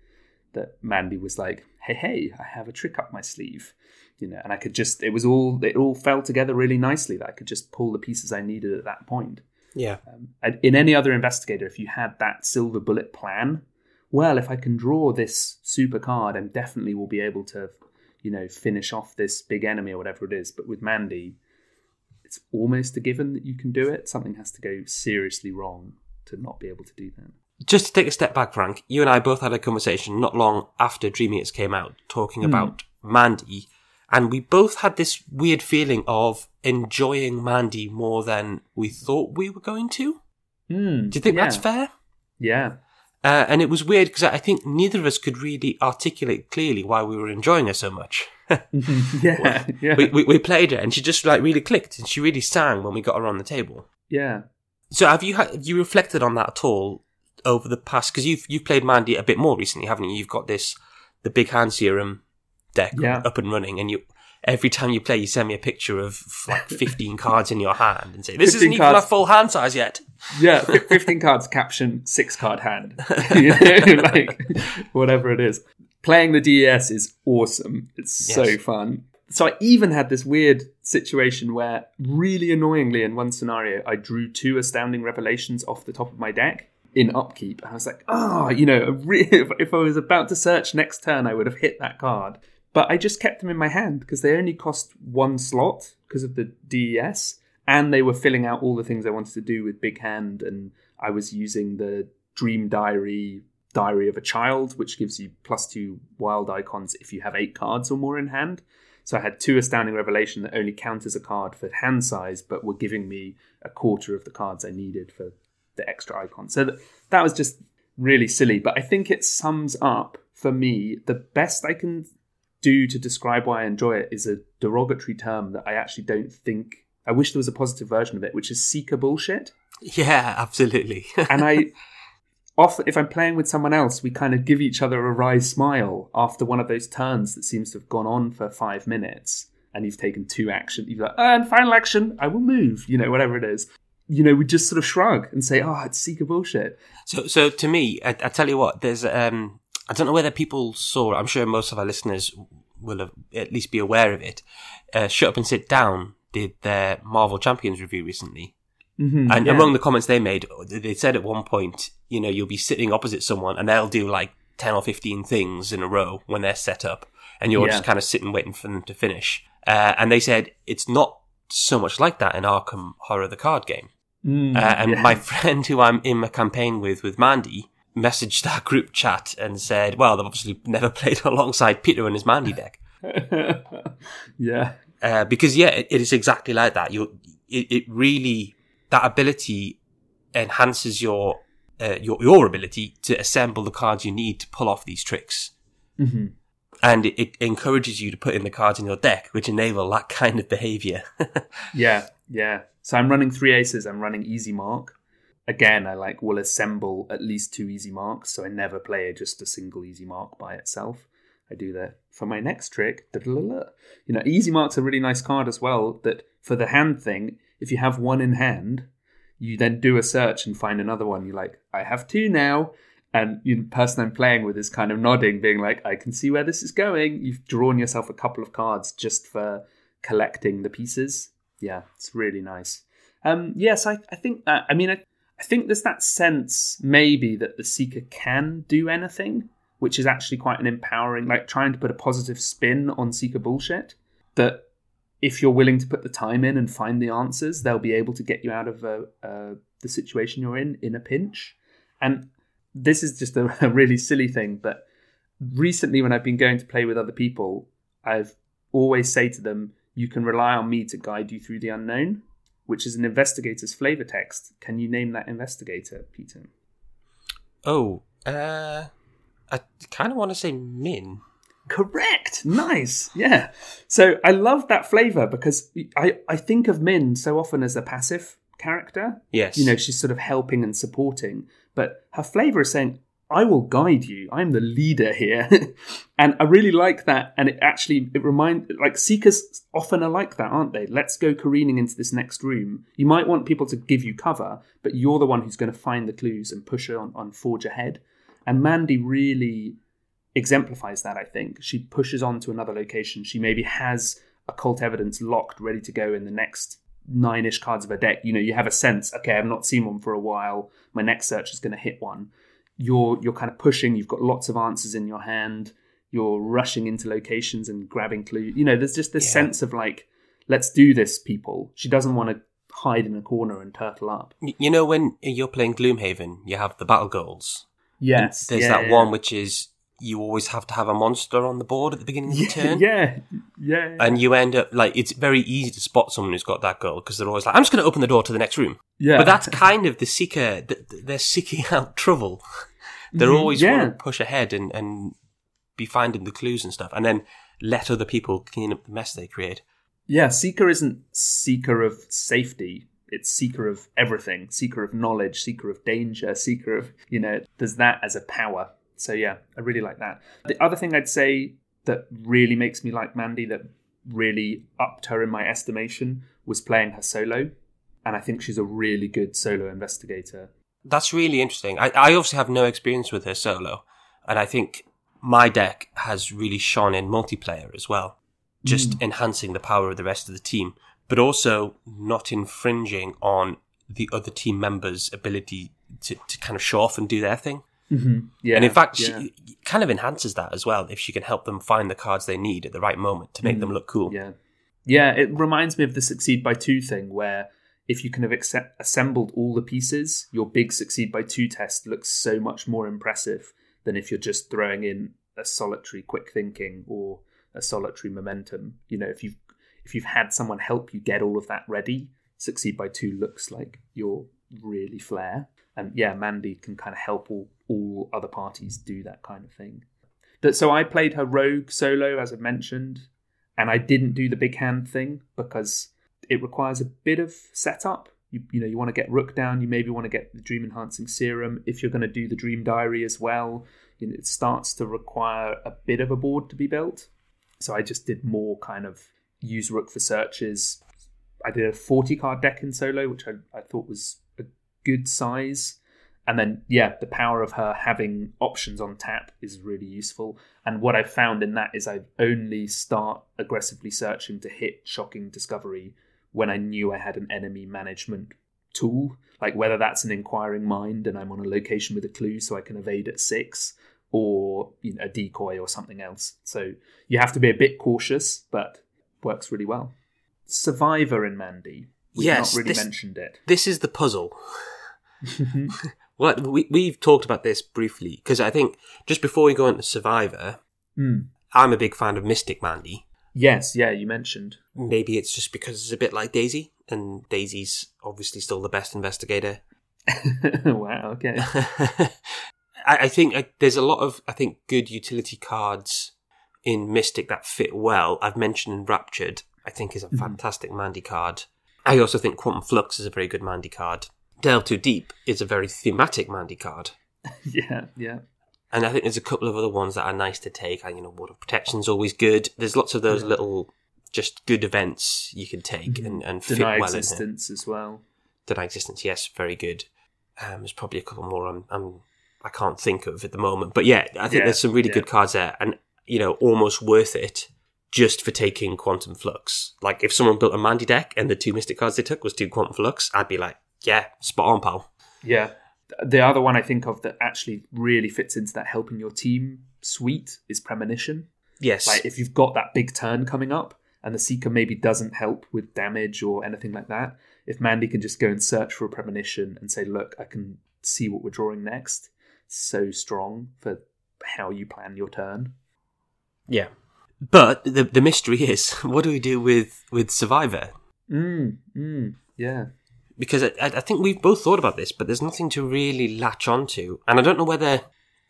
that Mandy was like, "Hey, hey, I have a trick up my sleeve," you know, and I could just it was all it all fell together really nicely that I could just pull the pieces I needed at that point. yeah. Um, in any other investigator, if you had that silver bullet plan, well, if I can draw this super card, I definitely will be able to, you know, finish off this big enemy or whatever it is. But with Mandy, it's almost a given that you can do it. Something has to go seriously wrong to not be able to do that. Just to take a step back, Frank, you and I both had a conversation not long after Dream Eaters came out talking about Mandy, and we both had this weird feeling of enjoying Mandy more than we thought we were going to. Mm, Do you think yeah. that's fair? Yeah. Uh, and it was weird because I think neither of us could really articulate clearly why we were enjoying her so much. yeah. Yeah. we, we, we played her and she just like really clicked and she really sang when we got her on the table. yeah. So have you had, have you reflected on that at all over the past? Because you've you've played Mandy a bit more recently, haven't you? You've got this the big hand serum deck Yeah. up and running, and you every time you play, you send me a picture of like fifteen cards in your hand and say, "This isn't even cards. a full hand size yet." yeah, 15 cards caption, six card hand. like whatever it is. Playing the DES is awesome. It's so fun. So I even had this weird situation where, really annoyingly, in one scenario, I drew two astounding revelations off the top of my deck in upkeep. I was like, oh, you know, if I was about to search next turn, I would have hit that card. But I just kept them in my hand because they only cost one slot because of the DES, and they were filling out all the things I wanted to do with Big Hand, and I was using the Dream Diary, Diary of a Child, which gives you plus two wild icons if you have eight cards or more in hand. So I had two Astounding Revelation that only count as a card for hand size, but were giving me a quarter of the cards I needed for the extra icon. So th- that was just really silly, but I think it sums up for me the best I can do to describe why I enjoy it is a derogatory term that I actually don't think. I wish there was a positive version of it, which is seeker bullshit. Yeah, absolutely. And I often, if I'm playing with someone else, we kind of give each other a wry smile after one of those turns that seems to have gone on for five minutes, and you've taken two action. You've like, and final action, I will move. You know, whatever it is. You know, we just sort of shrug and say, "Oh, it's seeker bullshit." So, so to me, I, I tell you what, there's, um, I don't know whether people saw. I'm sure most of our listeners will have, at least be aware of it. Uh, Shut up and sit down did their Marvel Champions review recently, Mhm, and yeah. among the comments they made, they said at one point, you know, you'll be sitting opposite someone, and they'll do like ten or fifteen things in a row when they're set up, and you're Yeah. just kind of sitting waiting for them to finish. Uh, and they said it's not so much like that in Arkham Horror, the card game. Mm, Uh, and yeah. my friend who I'm in a campaign with, with Mandy, messaged our group chat and said, well, they've obviously never played alongside Peter and his Mandy deck. yeah, Uh, because, yeah, it, it is exactly like that. You, it, it really, that ability enhances your, uh, your, your ability to assemble the cards you need to pull off these tricks. Mhm. And it, it encourages you to put in the cards in your deck, which enable that kind of behavior. yeah, yeah. So I'm running three aces. I'm running easy mark. Again, I like will assemble at least two easy marks, so I never play just a single easy mark by itself. I do that for my next trick. You know, easy mark's a really nice card as well. That for the hand thing, if you have one in hand, you then do a search and find another one. You're like, I have two now. And the person I'm playing with is kind of nodding, being like, I can see where this is going. You've drawn yourself a couple of cards just for collecting the pieces. Yeah, it's really nice. Um, yes, I, I think that, I mean, I, I think there's that sense maybe that the Seeker can do anything, which is actually quite an empowering, like trying to put a positive spin on Seeker bullshit. That if you're willing to put the time in and find the answers, they'll be able to get you out of uh, uh, the situation you're in in a pinch. And this is just a, a really silly thing, but recently when I've been going to play with other people, I've always say to them, "You can rely on me to guide you through the unknown," which is an investigator's flavor text. Can you name that investigator, Peter? oh, uh, I kind of want to say Minh. Correct. Nice. Yeah. So I love that flavor because I, I think of Minh so often as a passive character. Yes. You know, she's sort of helping and supporting, but her flavor is saying, I will guide you. I'm the leader here. and I really like that. And it actually, it reminds, like seekers often are like that, aren't they? Let's go careening into this next room. You might want people to give you cover, but you're the one who's going to find the clues and push on, on forge ahead. And Mandy really exemplifies that, I think. She pushes on to another location. She maybe has occult evidence locked, ready to go in the next nine ish cards of her deck. You know, you have a sense, okay, I've not seen one for a while. My next search is going to hit one. You're you're kind of pushing, you've got lots of answers in your hand, you're rushing into locations and grabbing clues. You know, there's just this Yeah. sense of like, let's do this, people. She doesn't want to hide in a corner and turtle up. You know, when you're playing Gloomhaven, you have the battle goals. Yes. There's yeah, that yeah. one which is you always have to have a monster on the board at the beginning of the yeah, turn. yeah, yeah. And you end up like it's very easy to spot someone who's got that goal because they're always like, "I'm just going to open the door to the next room." yeah. But that's kind of the seeker. th- th- They're seeking out trouble. They're Mhm, always yeah. want to push ahead and, and be finding the clues and stuff, and then let other people clean up the mess they create. Yeah, Seeker isn't seeker of safety. It's seeker of everything. Seeker of knowledge, seeker of danger, seeker of, you know, there's that as a power. So yeah, I really like that. The other thing I'd say that really makes me like Mandy, that really upped her in my estimation, was playing her solo. and I think she's a really good solo investigator. That's really interesting. I, I obviously have no experience with her solo, and I think my deck has really shone in multiplayer as well, just Mm. enhancing the power of the rest of the team, but also not infringing on the other team members' ability to, to kind of show off and do their thing. Mm-hmm. Yeah, and in fact, yeah. she kind of enhances that as well if she can help them find the cards they need at the right moment to make Mm. them look cool. Yeah. Yeah, it reminds me of the succeed by two thing where if you can have accept- assembled all the pieces, your big succeed by two test looks so much more impressive than if you're just throwing in a solitary quick thinking or a solitary momentum. You know, if you've if you've had someone help you get all of that ready, succeed by two looks like you're really flair. And yeah, Mandy can kind of help all, all other parties do that kind of thing. That so I played her rogue solo as I mentioned, and I didn't do the big hand thing because it requires a bit of setup. You, you know, you want to get Rook down. You maybe want to get the Dream Enhancing Serum. If you're going to do the Dream Diary as well, it starts to require a bit of a board to be built. So I just did more kind of use Rook for searches. I did a 40 card deck in solo, which I, I thought was good size. And then, yeah, the power of her having options on tap is really useful. And what I found in that is I only start aggressively searching to hit shocking discovery when I knew I had an enemy management tool. Like whether that's an inquiring mind and I'm on a location with a clue so I can evade at six, or you know, a decoy or something else. So you have to be a bit cautious, but works really well. Survivor in Mandy. We've Yes, not really this- mentioned it. This is the puzzle. well, we, we've talked about this briefly because I think just before we go into Survivor, Hmm. I'm a big fan of Mystic Mandy. Yes, yeah, you mentioned. Maybe it's just because it's a bit like Daisy, and Daisy's obviously still the best investigator. wow, okay. I, I think uh, there's a lot of I think good utility cards in Mystic that fit well. I've mentioned Enraptured. I think is a Mhm. fantastic Mandy card. I also think Quantum Flux is a very good Mandy card. Delve Too Deep is a very thematic Mandy card. yeah, yeah. And I think there's a couple of other ones that are nice to take. And, you know, Ward of Protection's always good. There's lots of those Yeah. little, just good events you can take Mhm. and, and fit Deny well in here. existence as well. Deny Existence, yes, very good. Um, there's probably a couple more I'm, I'm, I can't think of at the moment. But yeah, I think Yeah, there's some really yeah. good cards there. And, you know, almost worth it just for taking Quantum Flux. Like, if someone built a Mandy deck and the two Mystic cards they took was two Quantum Flux, I'd be like, yeah, spot on, pal. Yeah. The other one I think of that actually really fits into that helping your team suite is Premonition. Yes. Like if you've got that big turn coming up and the Seeker maybe doesn't help with damage or anything like that, if Mandy can just go and search for a Premonition and say, look, I can see what we're drawing next, so strong for how you plan your turn. Yeah. But the the mystery is, what do we do with with Survivor? Mm, mm, yeah. Because I, I think we've both thought about this, but there's nothing to really latch onto, and I don't know whether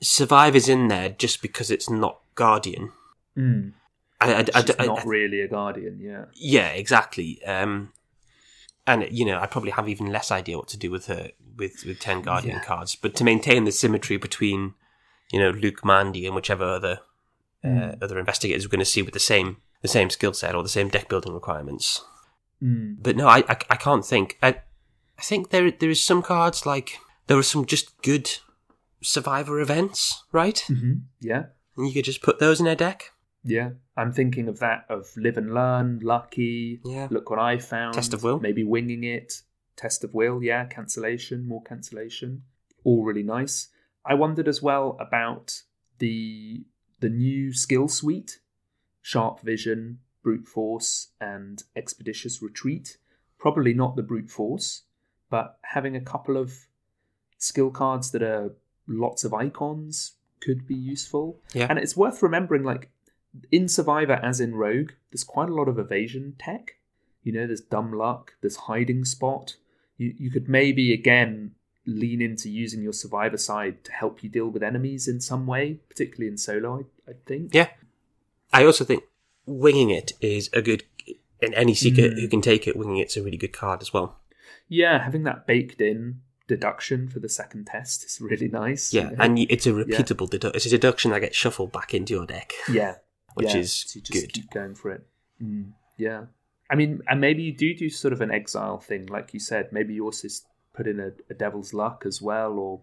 Survivor's in there just because it's not Guardian. Mm. I, I, I, I- not really a guardian, yeah. yeah, exactly. Um, and you know, I probably have even less idea what to do with her with with ten Guardian Yeah. cards. But to maintain the symmetry between, you know, Luke Mandy and whichever other uh, Mm. other investigators we're going to see with the same the same skill set or the same deck building requirements. Mm. But no, I, I, I can't think. I, I think there there is some cards like there are some just good survivor events, right? hmm Yeah. And you could just put those in a deck. Yeah, I'm thinking of that of live and learn, lucky. Yeah. Look what I found. Test of will. Maybe winging it. Test of will. Yeah, cancellation, more cancellation. All really nice. I wondered as well about the the new skill suite: sharp vision, brute force, and expeditious retreat. Probably not the brute force, but having a couple of skill cards that are lots of icons could be useful. Yeah. And it's worth remembering, like in Survivor as in Rogue, there's quite a lot of evasion tech. You know, there's dumb luck, there's hiding spot. You you could maybe again lean into using your survivor side to help you deal with enemies in some way, particularly in solo. I, I think. Yeah. I also think winging it is a good. And any seeker Mm. who can take it, winging it's a really good card as well. Yeah, having that baked in deduction for the second test is really nice. Yeah, and it's a repeatable deduction. It's a deduction that gets shuffled back into your deck. yeah, which yeah. is so you just good. Keep going for it. Mm, yeah. I mean, and maybe you do do sort of an exile thing, like you said. Maybe you also put in a, a devil's luck as well, or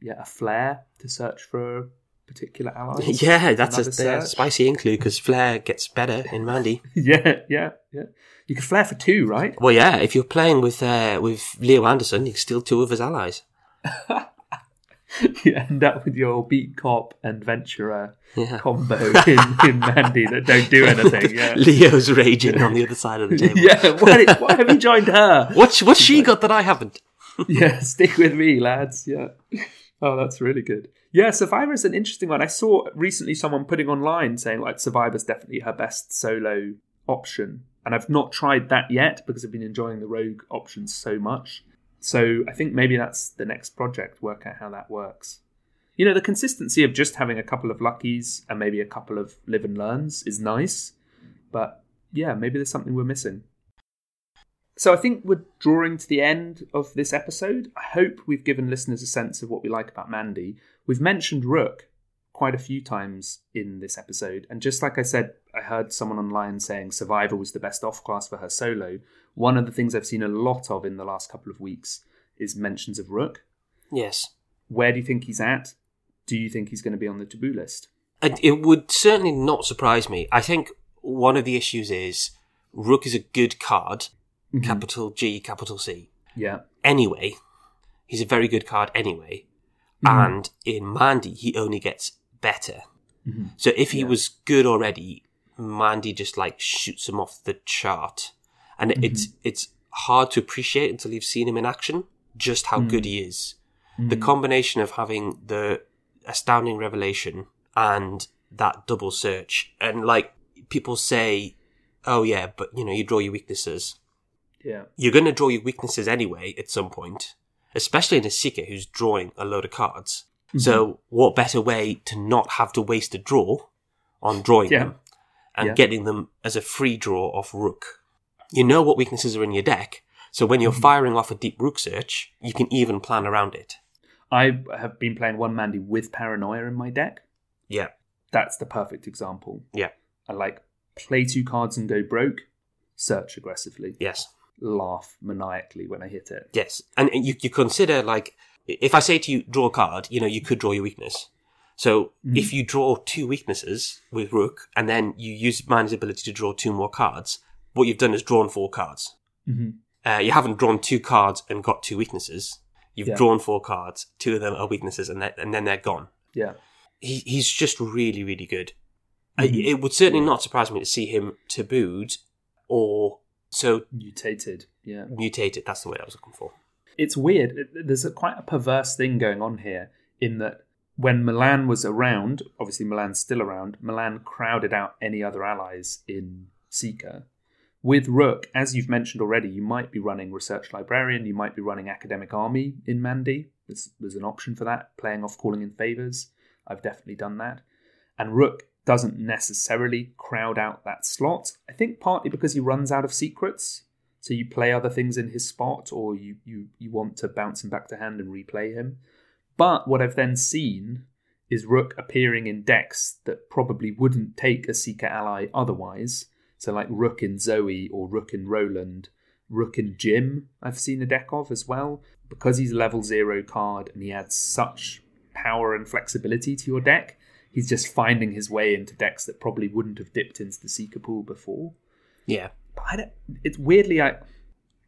yeah, a flare to search for particular allies. Yeah, that's a, spicy include because Flare gets better in Mandy. yeah, yeah, yeah. You could flare for two, right? Well, yeah, if you're playing with uh, with Leo Anderson, you can steal two of his allies. you end up with your beat cop and venturer Yeah. combo in, in Mandy that don't do anything. Yeah, Leo's raging on the other side of the table. yeah. Why, why have you joined her? What's what's she got that I haven't? yeah, stick with me, lads. Yeah. Oh, that's really good. Yeah, Survivor is an interesting one. I saw recently someone putting online saying like Survivor's definitely her best solo option. And I've not tried that yet because I've been enjoying the rogue options so much. So I think maybe that's the next project, work out how that works. You know, the consistency of just having a couple of luckies and maybe a couple of live and learns is nice. But yeah, maybe there's something we're missing. So I think we're drawing to the end of this episode. I hope we've given listeners a sense of what we like about Mandy. We've mentioned Rook quite a few times in this episode, and just like I said, I heard someone online saying Survivor was the best off class for her solo. One of the things I've seen a lot of in the last couple of weeks is mentions of Rook. Yes, Where do you think he's at? Do you think he's going to be on the taboo list? It would certainly not surprise me. I think one of the issues is Rook is a good card, capital G, capital C. Yeah. Anyway, he's a very good card anyway. Mm-hmm. And in Mandy, he only gets better. Mhm. So if he Yeah. was good already, Mandy just like shoots him off the chart. And Mm-hmm. it's it's hard to appreciate until you've seen him in action just how Mm. good he is. The combination of having the astounding revelation and that double search and like people say, Oh yeah, but you know, you draw your weaknesses. Yeah. You're gonna draw your weaknesses anyway at some point. Especially in a seeker who's drawing a load of cards. Mm-hmm. So what better way to not have to waste a draw on drawing Yeah. them and Yeah. getting them as a free draw off Rook? You know what weaknesses are in your deck, so when Mm-hmm. you're firing off a deep Rook search, you can even plan around it. I have been playing one Mandy with Paranoia in my deck. Yeah, That's the perfect example. yeah, I like play two cards and go broke, search aggressively, yes, laugh maniacally when I hit it. yes. And you, you consider, like, if I say to you, draw a card, you know, you could draw your weakness. So Mm-hmm. if you draw two weaknesses with Rook, and then you use Man's ability to draw two more cards, what you've done is drawn four cards. Mm-hmm. Uh, you haven't drawn two cards and got two weaknesses. You've Yeah. drawn four cards. Two of them are weaknesses, and, and then they're gone. Yeah. He, he's just really, really good. I, Mhm. it would certainly not surprise me to see him tabooed or so Mutated. Yeah. mutated. That's the word I was looking for. It's weird. There's a quite a perverse thing going on here in that when Milan was around, obviously Milan's still around, Milan crowded out any other allies in Seeker. With Rook, as you've mentioned already, you might be running Research Librarian, you might be running Academic Army in Mandy. There's, there's an option for that, playing off calling in favors. I've definitely done that. And Rook doesn't necessarily crowd out that slot. I think partly because he runs out of secrets. So you play other things in his spot, or you, you, you want to bounce him back to hand and replay him. But what I've then seen is Rook appearing in decks that probably wouldn't take a Seeker ally otherwise. So like Rook in Zoey or Rook in Roland, Rook in Jim, I've seen a deck of as well. Because he's a level zero card and he adds such power and flexibility to your deck, he's just finding his way into decks that probably wouldn't have dipped into the Seeker pool before. Yeah. But I don't, it's weirdly, I,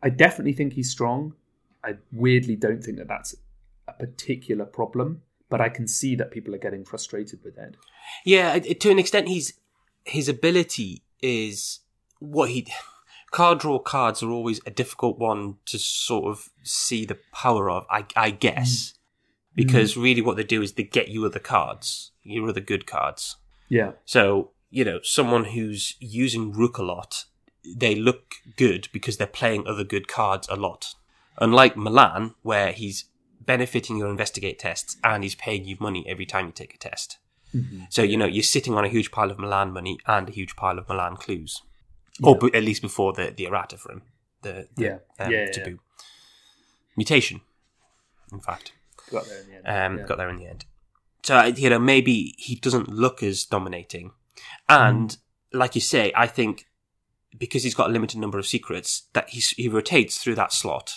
I definitely think he's strong. I weirdly don't think that that's a particular problem, but I can see that people are getting frustrated with it. Yeah, to an extent, he's his ability is what he card draw cards are always a difficult one to sort of see the power of. I, I guess mm. because mm. really what they do is they get you other cards, your other good cards. Yeah, So you know, someone who's using Rook a lot, they look good because they're playing other good cards a lot. Unlike Milan, where he's benefiting your investigate tests and he's paying you money every time you take a test. So you know you're sitting on a huge pile of Milan money and a huge pile of Milan clues, or b- at least before the the errata for him, the, the Yeah. um, Yeah, yeah, taboo mutation. In fact, got there in the end. um, yeah. got there in the end. So you know maybe he doesn't look as dominating, and like you say, I think because he's got a limited number of secrets, that he he rotates through that slot.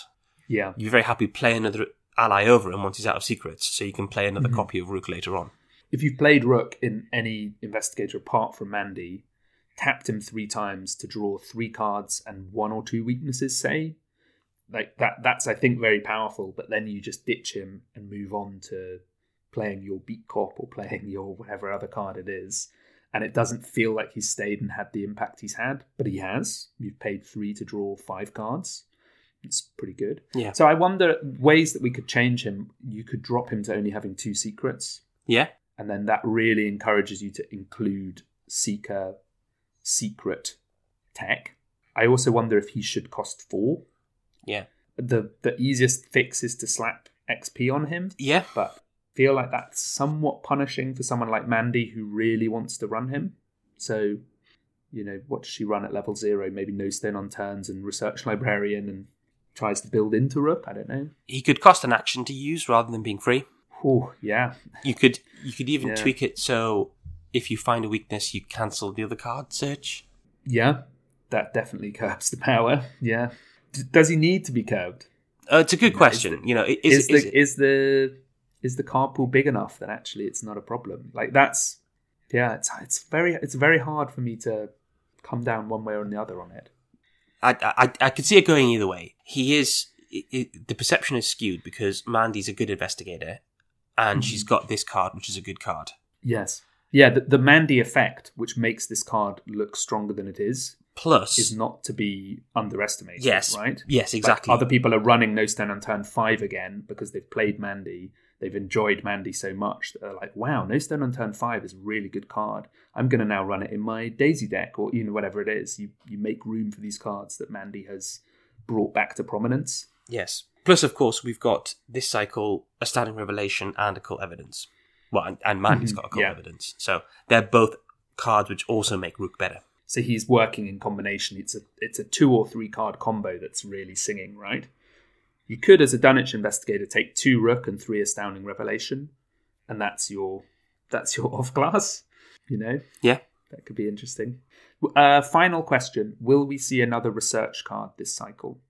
Yeah. You're very happy play another ally over him once he's out of secrets, so you can play another Mhm. copy of Rook later on. If you've played Rook in any investigator apart from Mandy, tapped him three times to draw three cards and one or two weaknesses, say, like that that's I think very powerful, but then you just ditch him and move on to playing your beat cop or playing your whatever other card it is. And it doesn't feel like he's stayed and had the impact he's had, but he has. You've paid three to draw five cards. It's pretty good. Yeah. So I wonder ways that we could change him. You could drop him to only having two secrets Yeah, and then that really encourages you to include seeker secret tech i also wonder if he should cost four yeah, the the easiest fix is to slap xp on him yeah. but feel like that's somewhat punishing for someone like mandy who really wants to run him so you know what does she run at level zero maybe no stone on turns and research librarian and tries to build into rook i don't know He could cost an action to use rather than being free. oh yeah You could you could even Yeah. tweak it so if you find a weakness, you cancel the other card search. Yeah, that definitely curbs the power. Yeah. D- does he need to be curbed? Uh, it's a good Yeah, question. you know, Is, is, the is, is the is the card pool big enough that actually it's not a problem? Like that's yeah, it's it's very it's very hard for me to come down one way or the other on it. I, I I could see it going either way. He is i i the perception is skewed because Mandy's a good investigator, and Mhm. she's got this card, which is a good card. Yes. Yeah, the, the Mandy effect, which makes this card look stronger than it is, Plus, is not to be underestimated. yes, Right? yes, Like, exactly. other people are running No Stone turn 5 again because they've played Mandy. They've enjoyed Mandy so much that they're like, wow, No Stone Unturned 5 is a really good card. I'm going to now run it in my Daisy deck or you know whatever it is. You, you make room for these cards that Mandy has brought back to prominence. Yes. Plus, of course, we've got this cycle astounding revelation and a occult evidence. Well, and, and Mandy's Mhm, got occult yeah. evidence, so they're both cards which also make Rook better. So he's working in combination. It's a it's a two or three card combo that's really singing, right? You could, as a Dunwich investigator, take two Rook and three Astounding Revelation, and that's your that's your off class. You know, Yeah. that could be interesting. Uh, final question: Will we see another research card this cycle?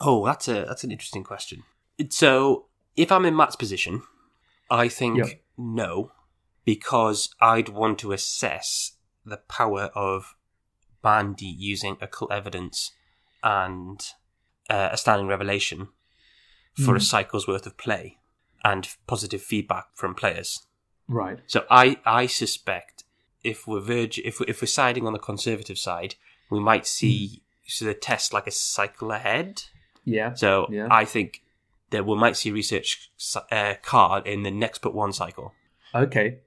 Oh, that's a that's an interesting question. So, if I'm in Matt's position, I think Yeah. no, because I'd want to assess the power of Mandy using occult evidence and uh, astounding revelation for a Mhm. cycle's worth of play and positive feedback from players. Right. So I, I suspect if we're verge, if we're, if we're siding on the conservative side, we might see so the test like a cycle ahead. Yeah. So Yeah. I think that we might see research uh, card in the next but one cycle Okay.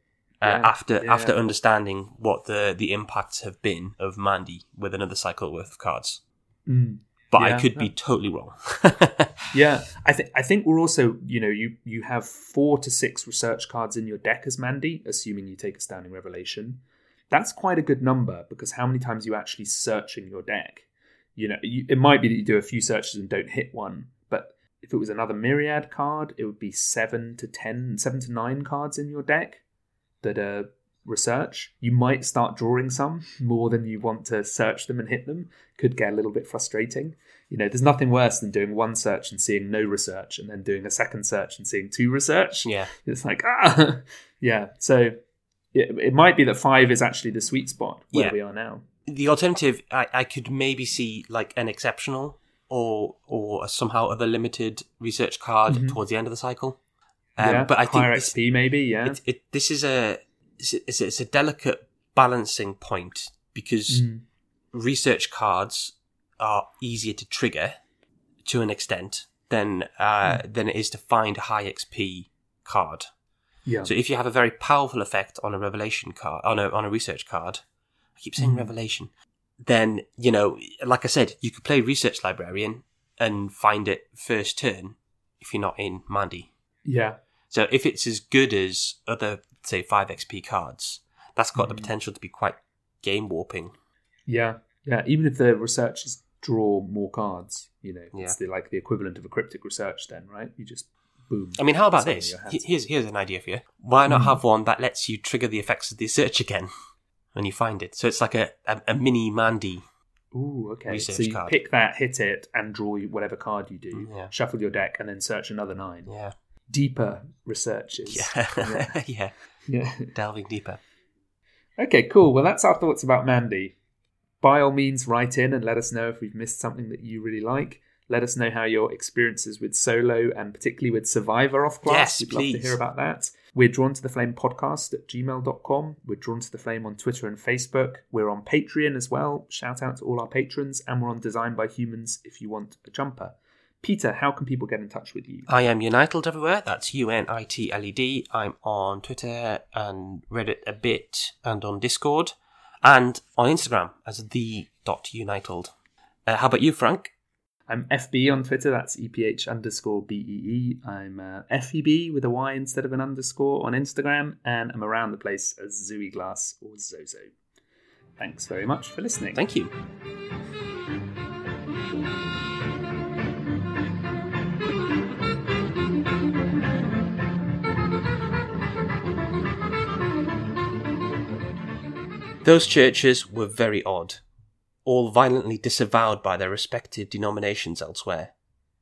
uh, Yeah, after yeah. after understanding what the the impacts have been of Mandy with another cycle worth of cards. Mm. But I Yeah. could be totally wrong. Yeah, I think I think we're also you know you you have four to six research cards in your deck as Mandy, assuming you take astounding Revelation. That's quite a good number because how many times you actually searching your deck? You know, you, it might be that you do a few searches and don't hit one, but if it was another Myriad card, it would be seven to ten, seven to nine cards in your deck that are research. You might start drawing some more than you want to search them and hit them. Could get a little bit frustrating you know, there's nothing worse than doing one search and seeing no research, and then doing a second search and seeing two research. yeah. It's like ah, yeah. So it, it might be that five is actually the sweet spot where Yeah. we are now. The alternative, I, I could maybe see like an exceptional or or somehow other limited research card Mhm. towards the end of the cycle. Um, yeah, But I think higher this, XP maybe. Yeah, it, it, this is a it's, a- it's a it's a delicate balancing point because Mm. research cards are easier to trigger to an extent than uh, Hmm. than it is to find a high XP card. yeah, So if you have a very powerful effect on a revelation card, on a on a research card, I keep saying Mhm. revelation. Then you know, like I said, you could play research librarian and find it first turn if you're not in Mandy. yeah, So if it's as good as other say five XP cards, that's got the Mhm. potential to be quite game warping. yeah, yeah. Even if the researchers draw more cards, you know, Yeah. it's the, like the equivalent of a cryptic research. Then, right? You just boom. I mean, how about this? your hands. He- Here's here's an idea for you. Why not Mhm. have one that lets you trigger the effects of the search again when you find it? So it's like a a, a mini Mandy Ooh, okay. Research so you card. pick that, hit it, and draw whatever card you do. Yeah. Shuffle your deck, and then search another nine. Yeah. Deeper researches. Yeah. yeah. yeah. Delving deeper. Okay, cool. Well, that's our thoughts about Mandy. By all means, write in and let us know if we've missed something that you really like. Let us know how your experiences with Solo and particularly with Survivor off class. Yes, We'd love to hear about that. We're drawn to the flame podcast at gmail.com. We're drawn to the flame on Twitter and Facebook. We're on Patreon as well. Shout out to all our patrons. And we're on Design by Humans if you want a jumper. Peter, how can people get in touch with you? I am Unitled everywhere. That's U N I T L E D. I'm on Twitter and Reddit a bit and on Discord and on Instagram as the dot Unitled. Uh, how about you, Frank? I'm FB on Twitter. That's EPH underscore BEE. I'm uh, FEB with a Y instead of an underscore on Instagram. And I'm around the place as Zooey Glass or Zozo. Thanks very much for listening. Thank you. Those churches were very odd, all violently disavowed by their respective denominations elsewhere,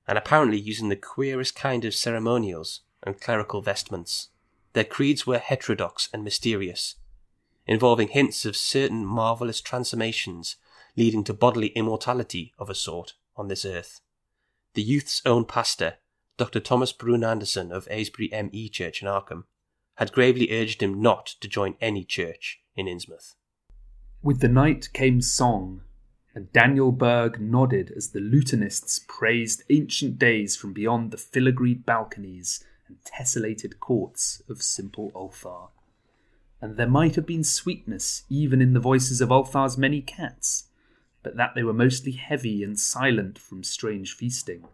and apparently using the queerest kind of ceremonials and clerical vestments. Their creeds were heterodox and mysterious, involving hints of certain marvellous transformations leading to bodily immortality of a sort on this earth. The youth's own pastor, Dr. Thomas Brun Anderson of Asbury ME Church in Arkham, had gravely urged him not to join any church in Innsmouth. With the night came song, and Daniel Berg nodded as the lutanists praised ancient days from beyond the filigreed balconies and tessellated courts of simple Ulthar. And there might have been sweetness even in the voices of Ulthar's many cats, but that they were mostly heavy and silent from strange feasting.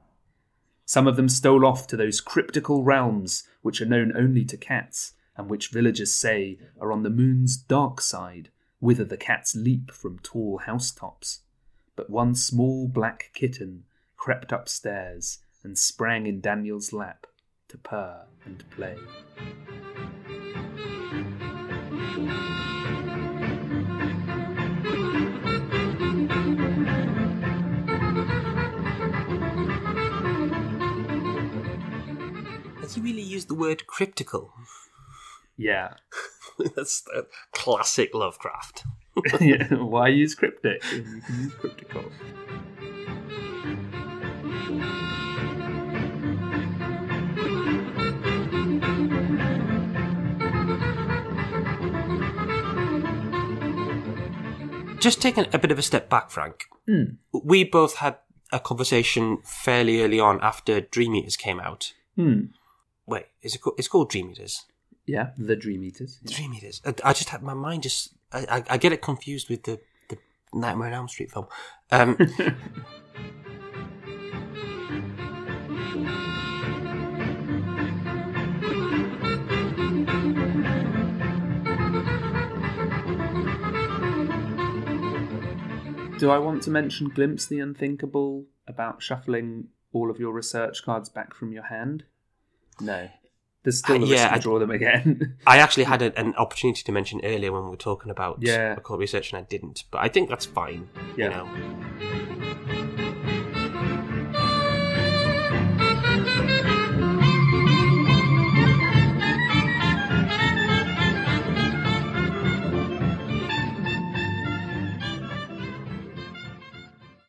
Some of them stole off to those cryptical realms which are known only to cats, and which villagers say are on the moon's dark side, whither the cats leap from tall housetops. But one small black kitten crept upstairs and sprang in Daniel's lap to purr and play. Has he really used the word cryptical? Yeah. That's classic Lovecraft. yeah. Why use cryptic? You can use. Just taking a bit of a step back, Frank. Hmm. We both had a conversation fairly early on after Dream Eaters came out. Hmm. Wait, is it called, it's called Dream Eaters? Yeah, the Dream Eaters. Dream Eaters. I, I just had my mind just. I, I, I get it confused with the, the Nightmare on Elm Street film. Um, Do I want to mention Glimpse the Unthinkable about shuffling all of your research cards back from your hand? No. There's still Uh, the yeah, risk to I- draw them again. I actually had a, an opportunity to mention earlier when we were talking about Yeah. occult research, and I didn't. But I think that's fine. Yeah. You know.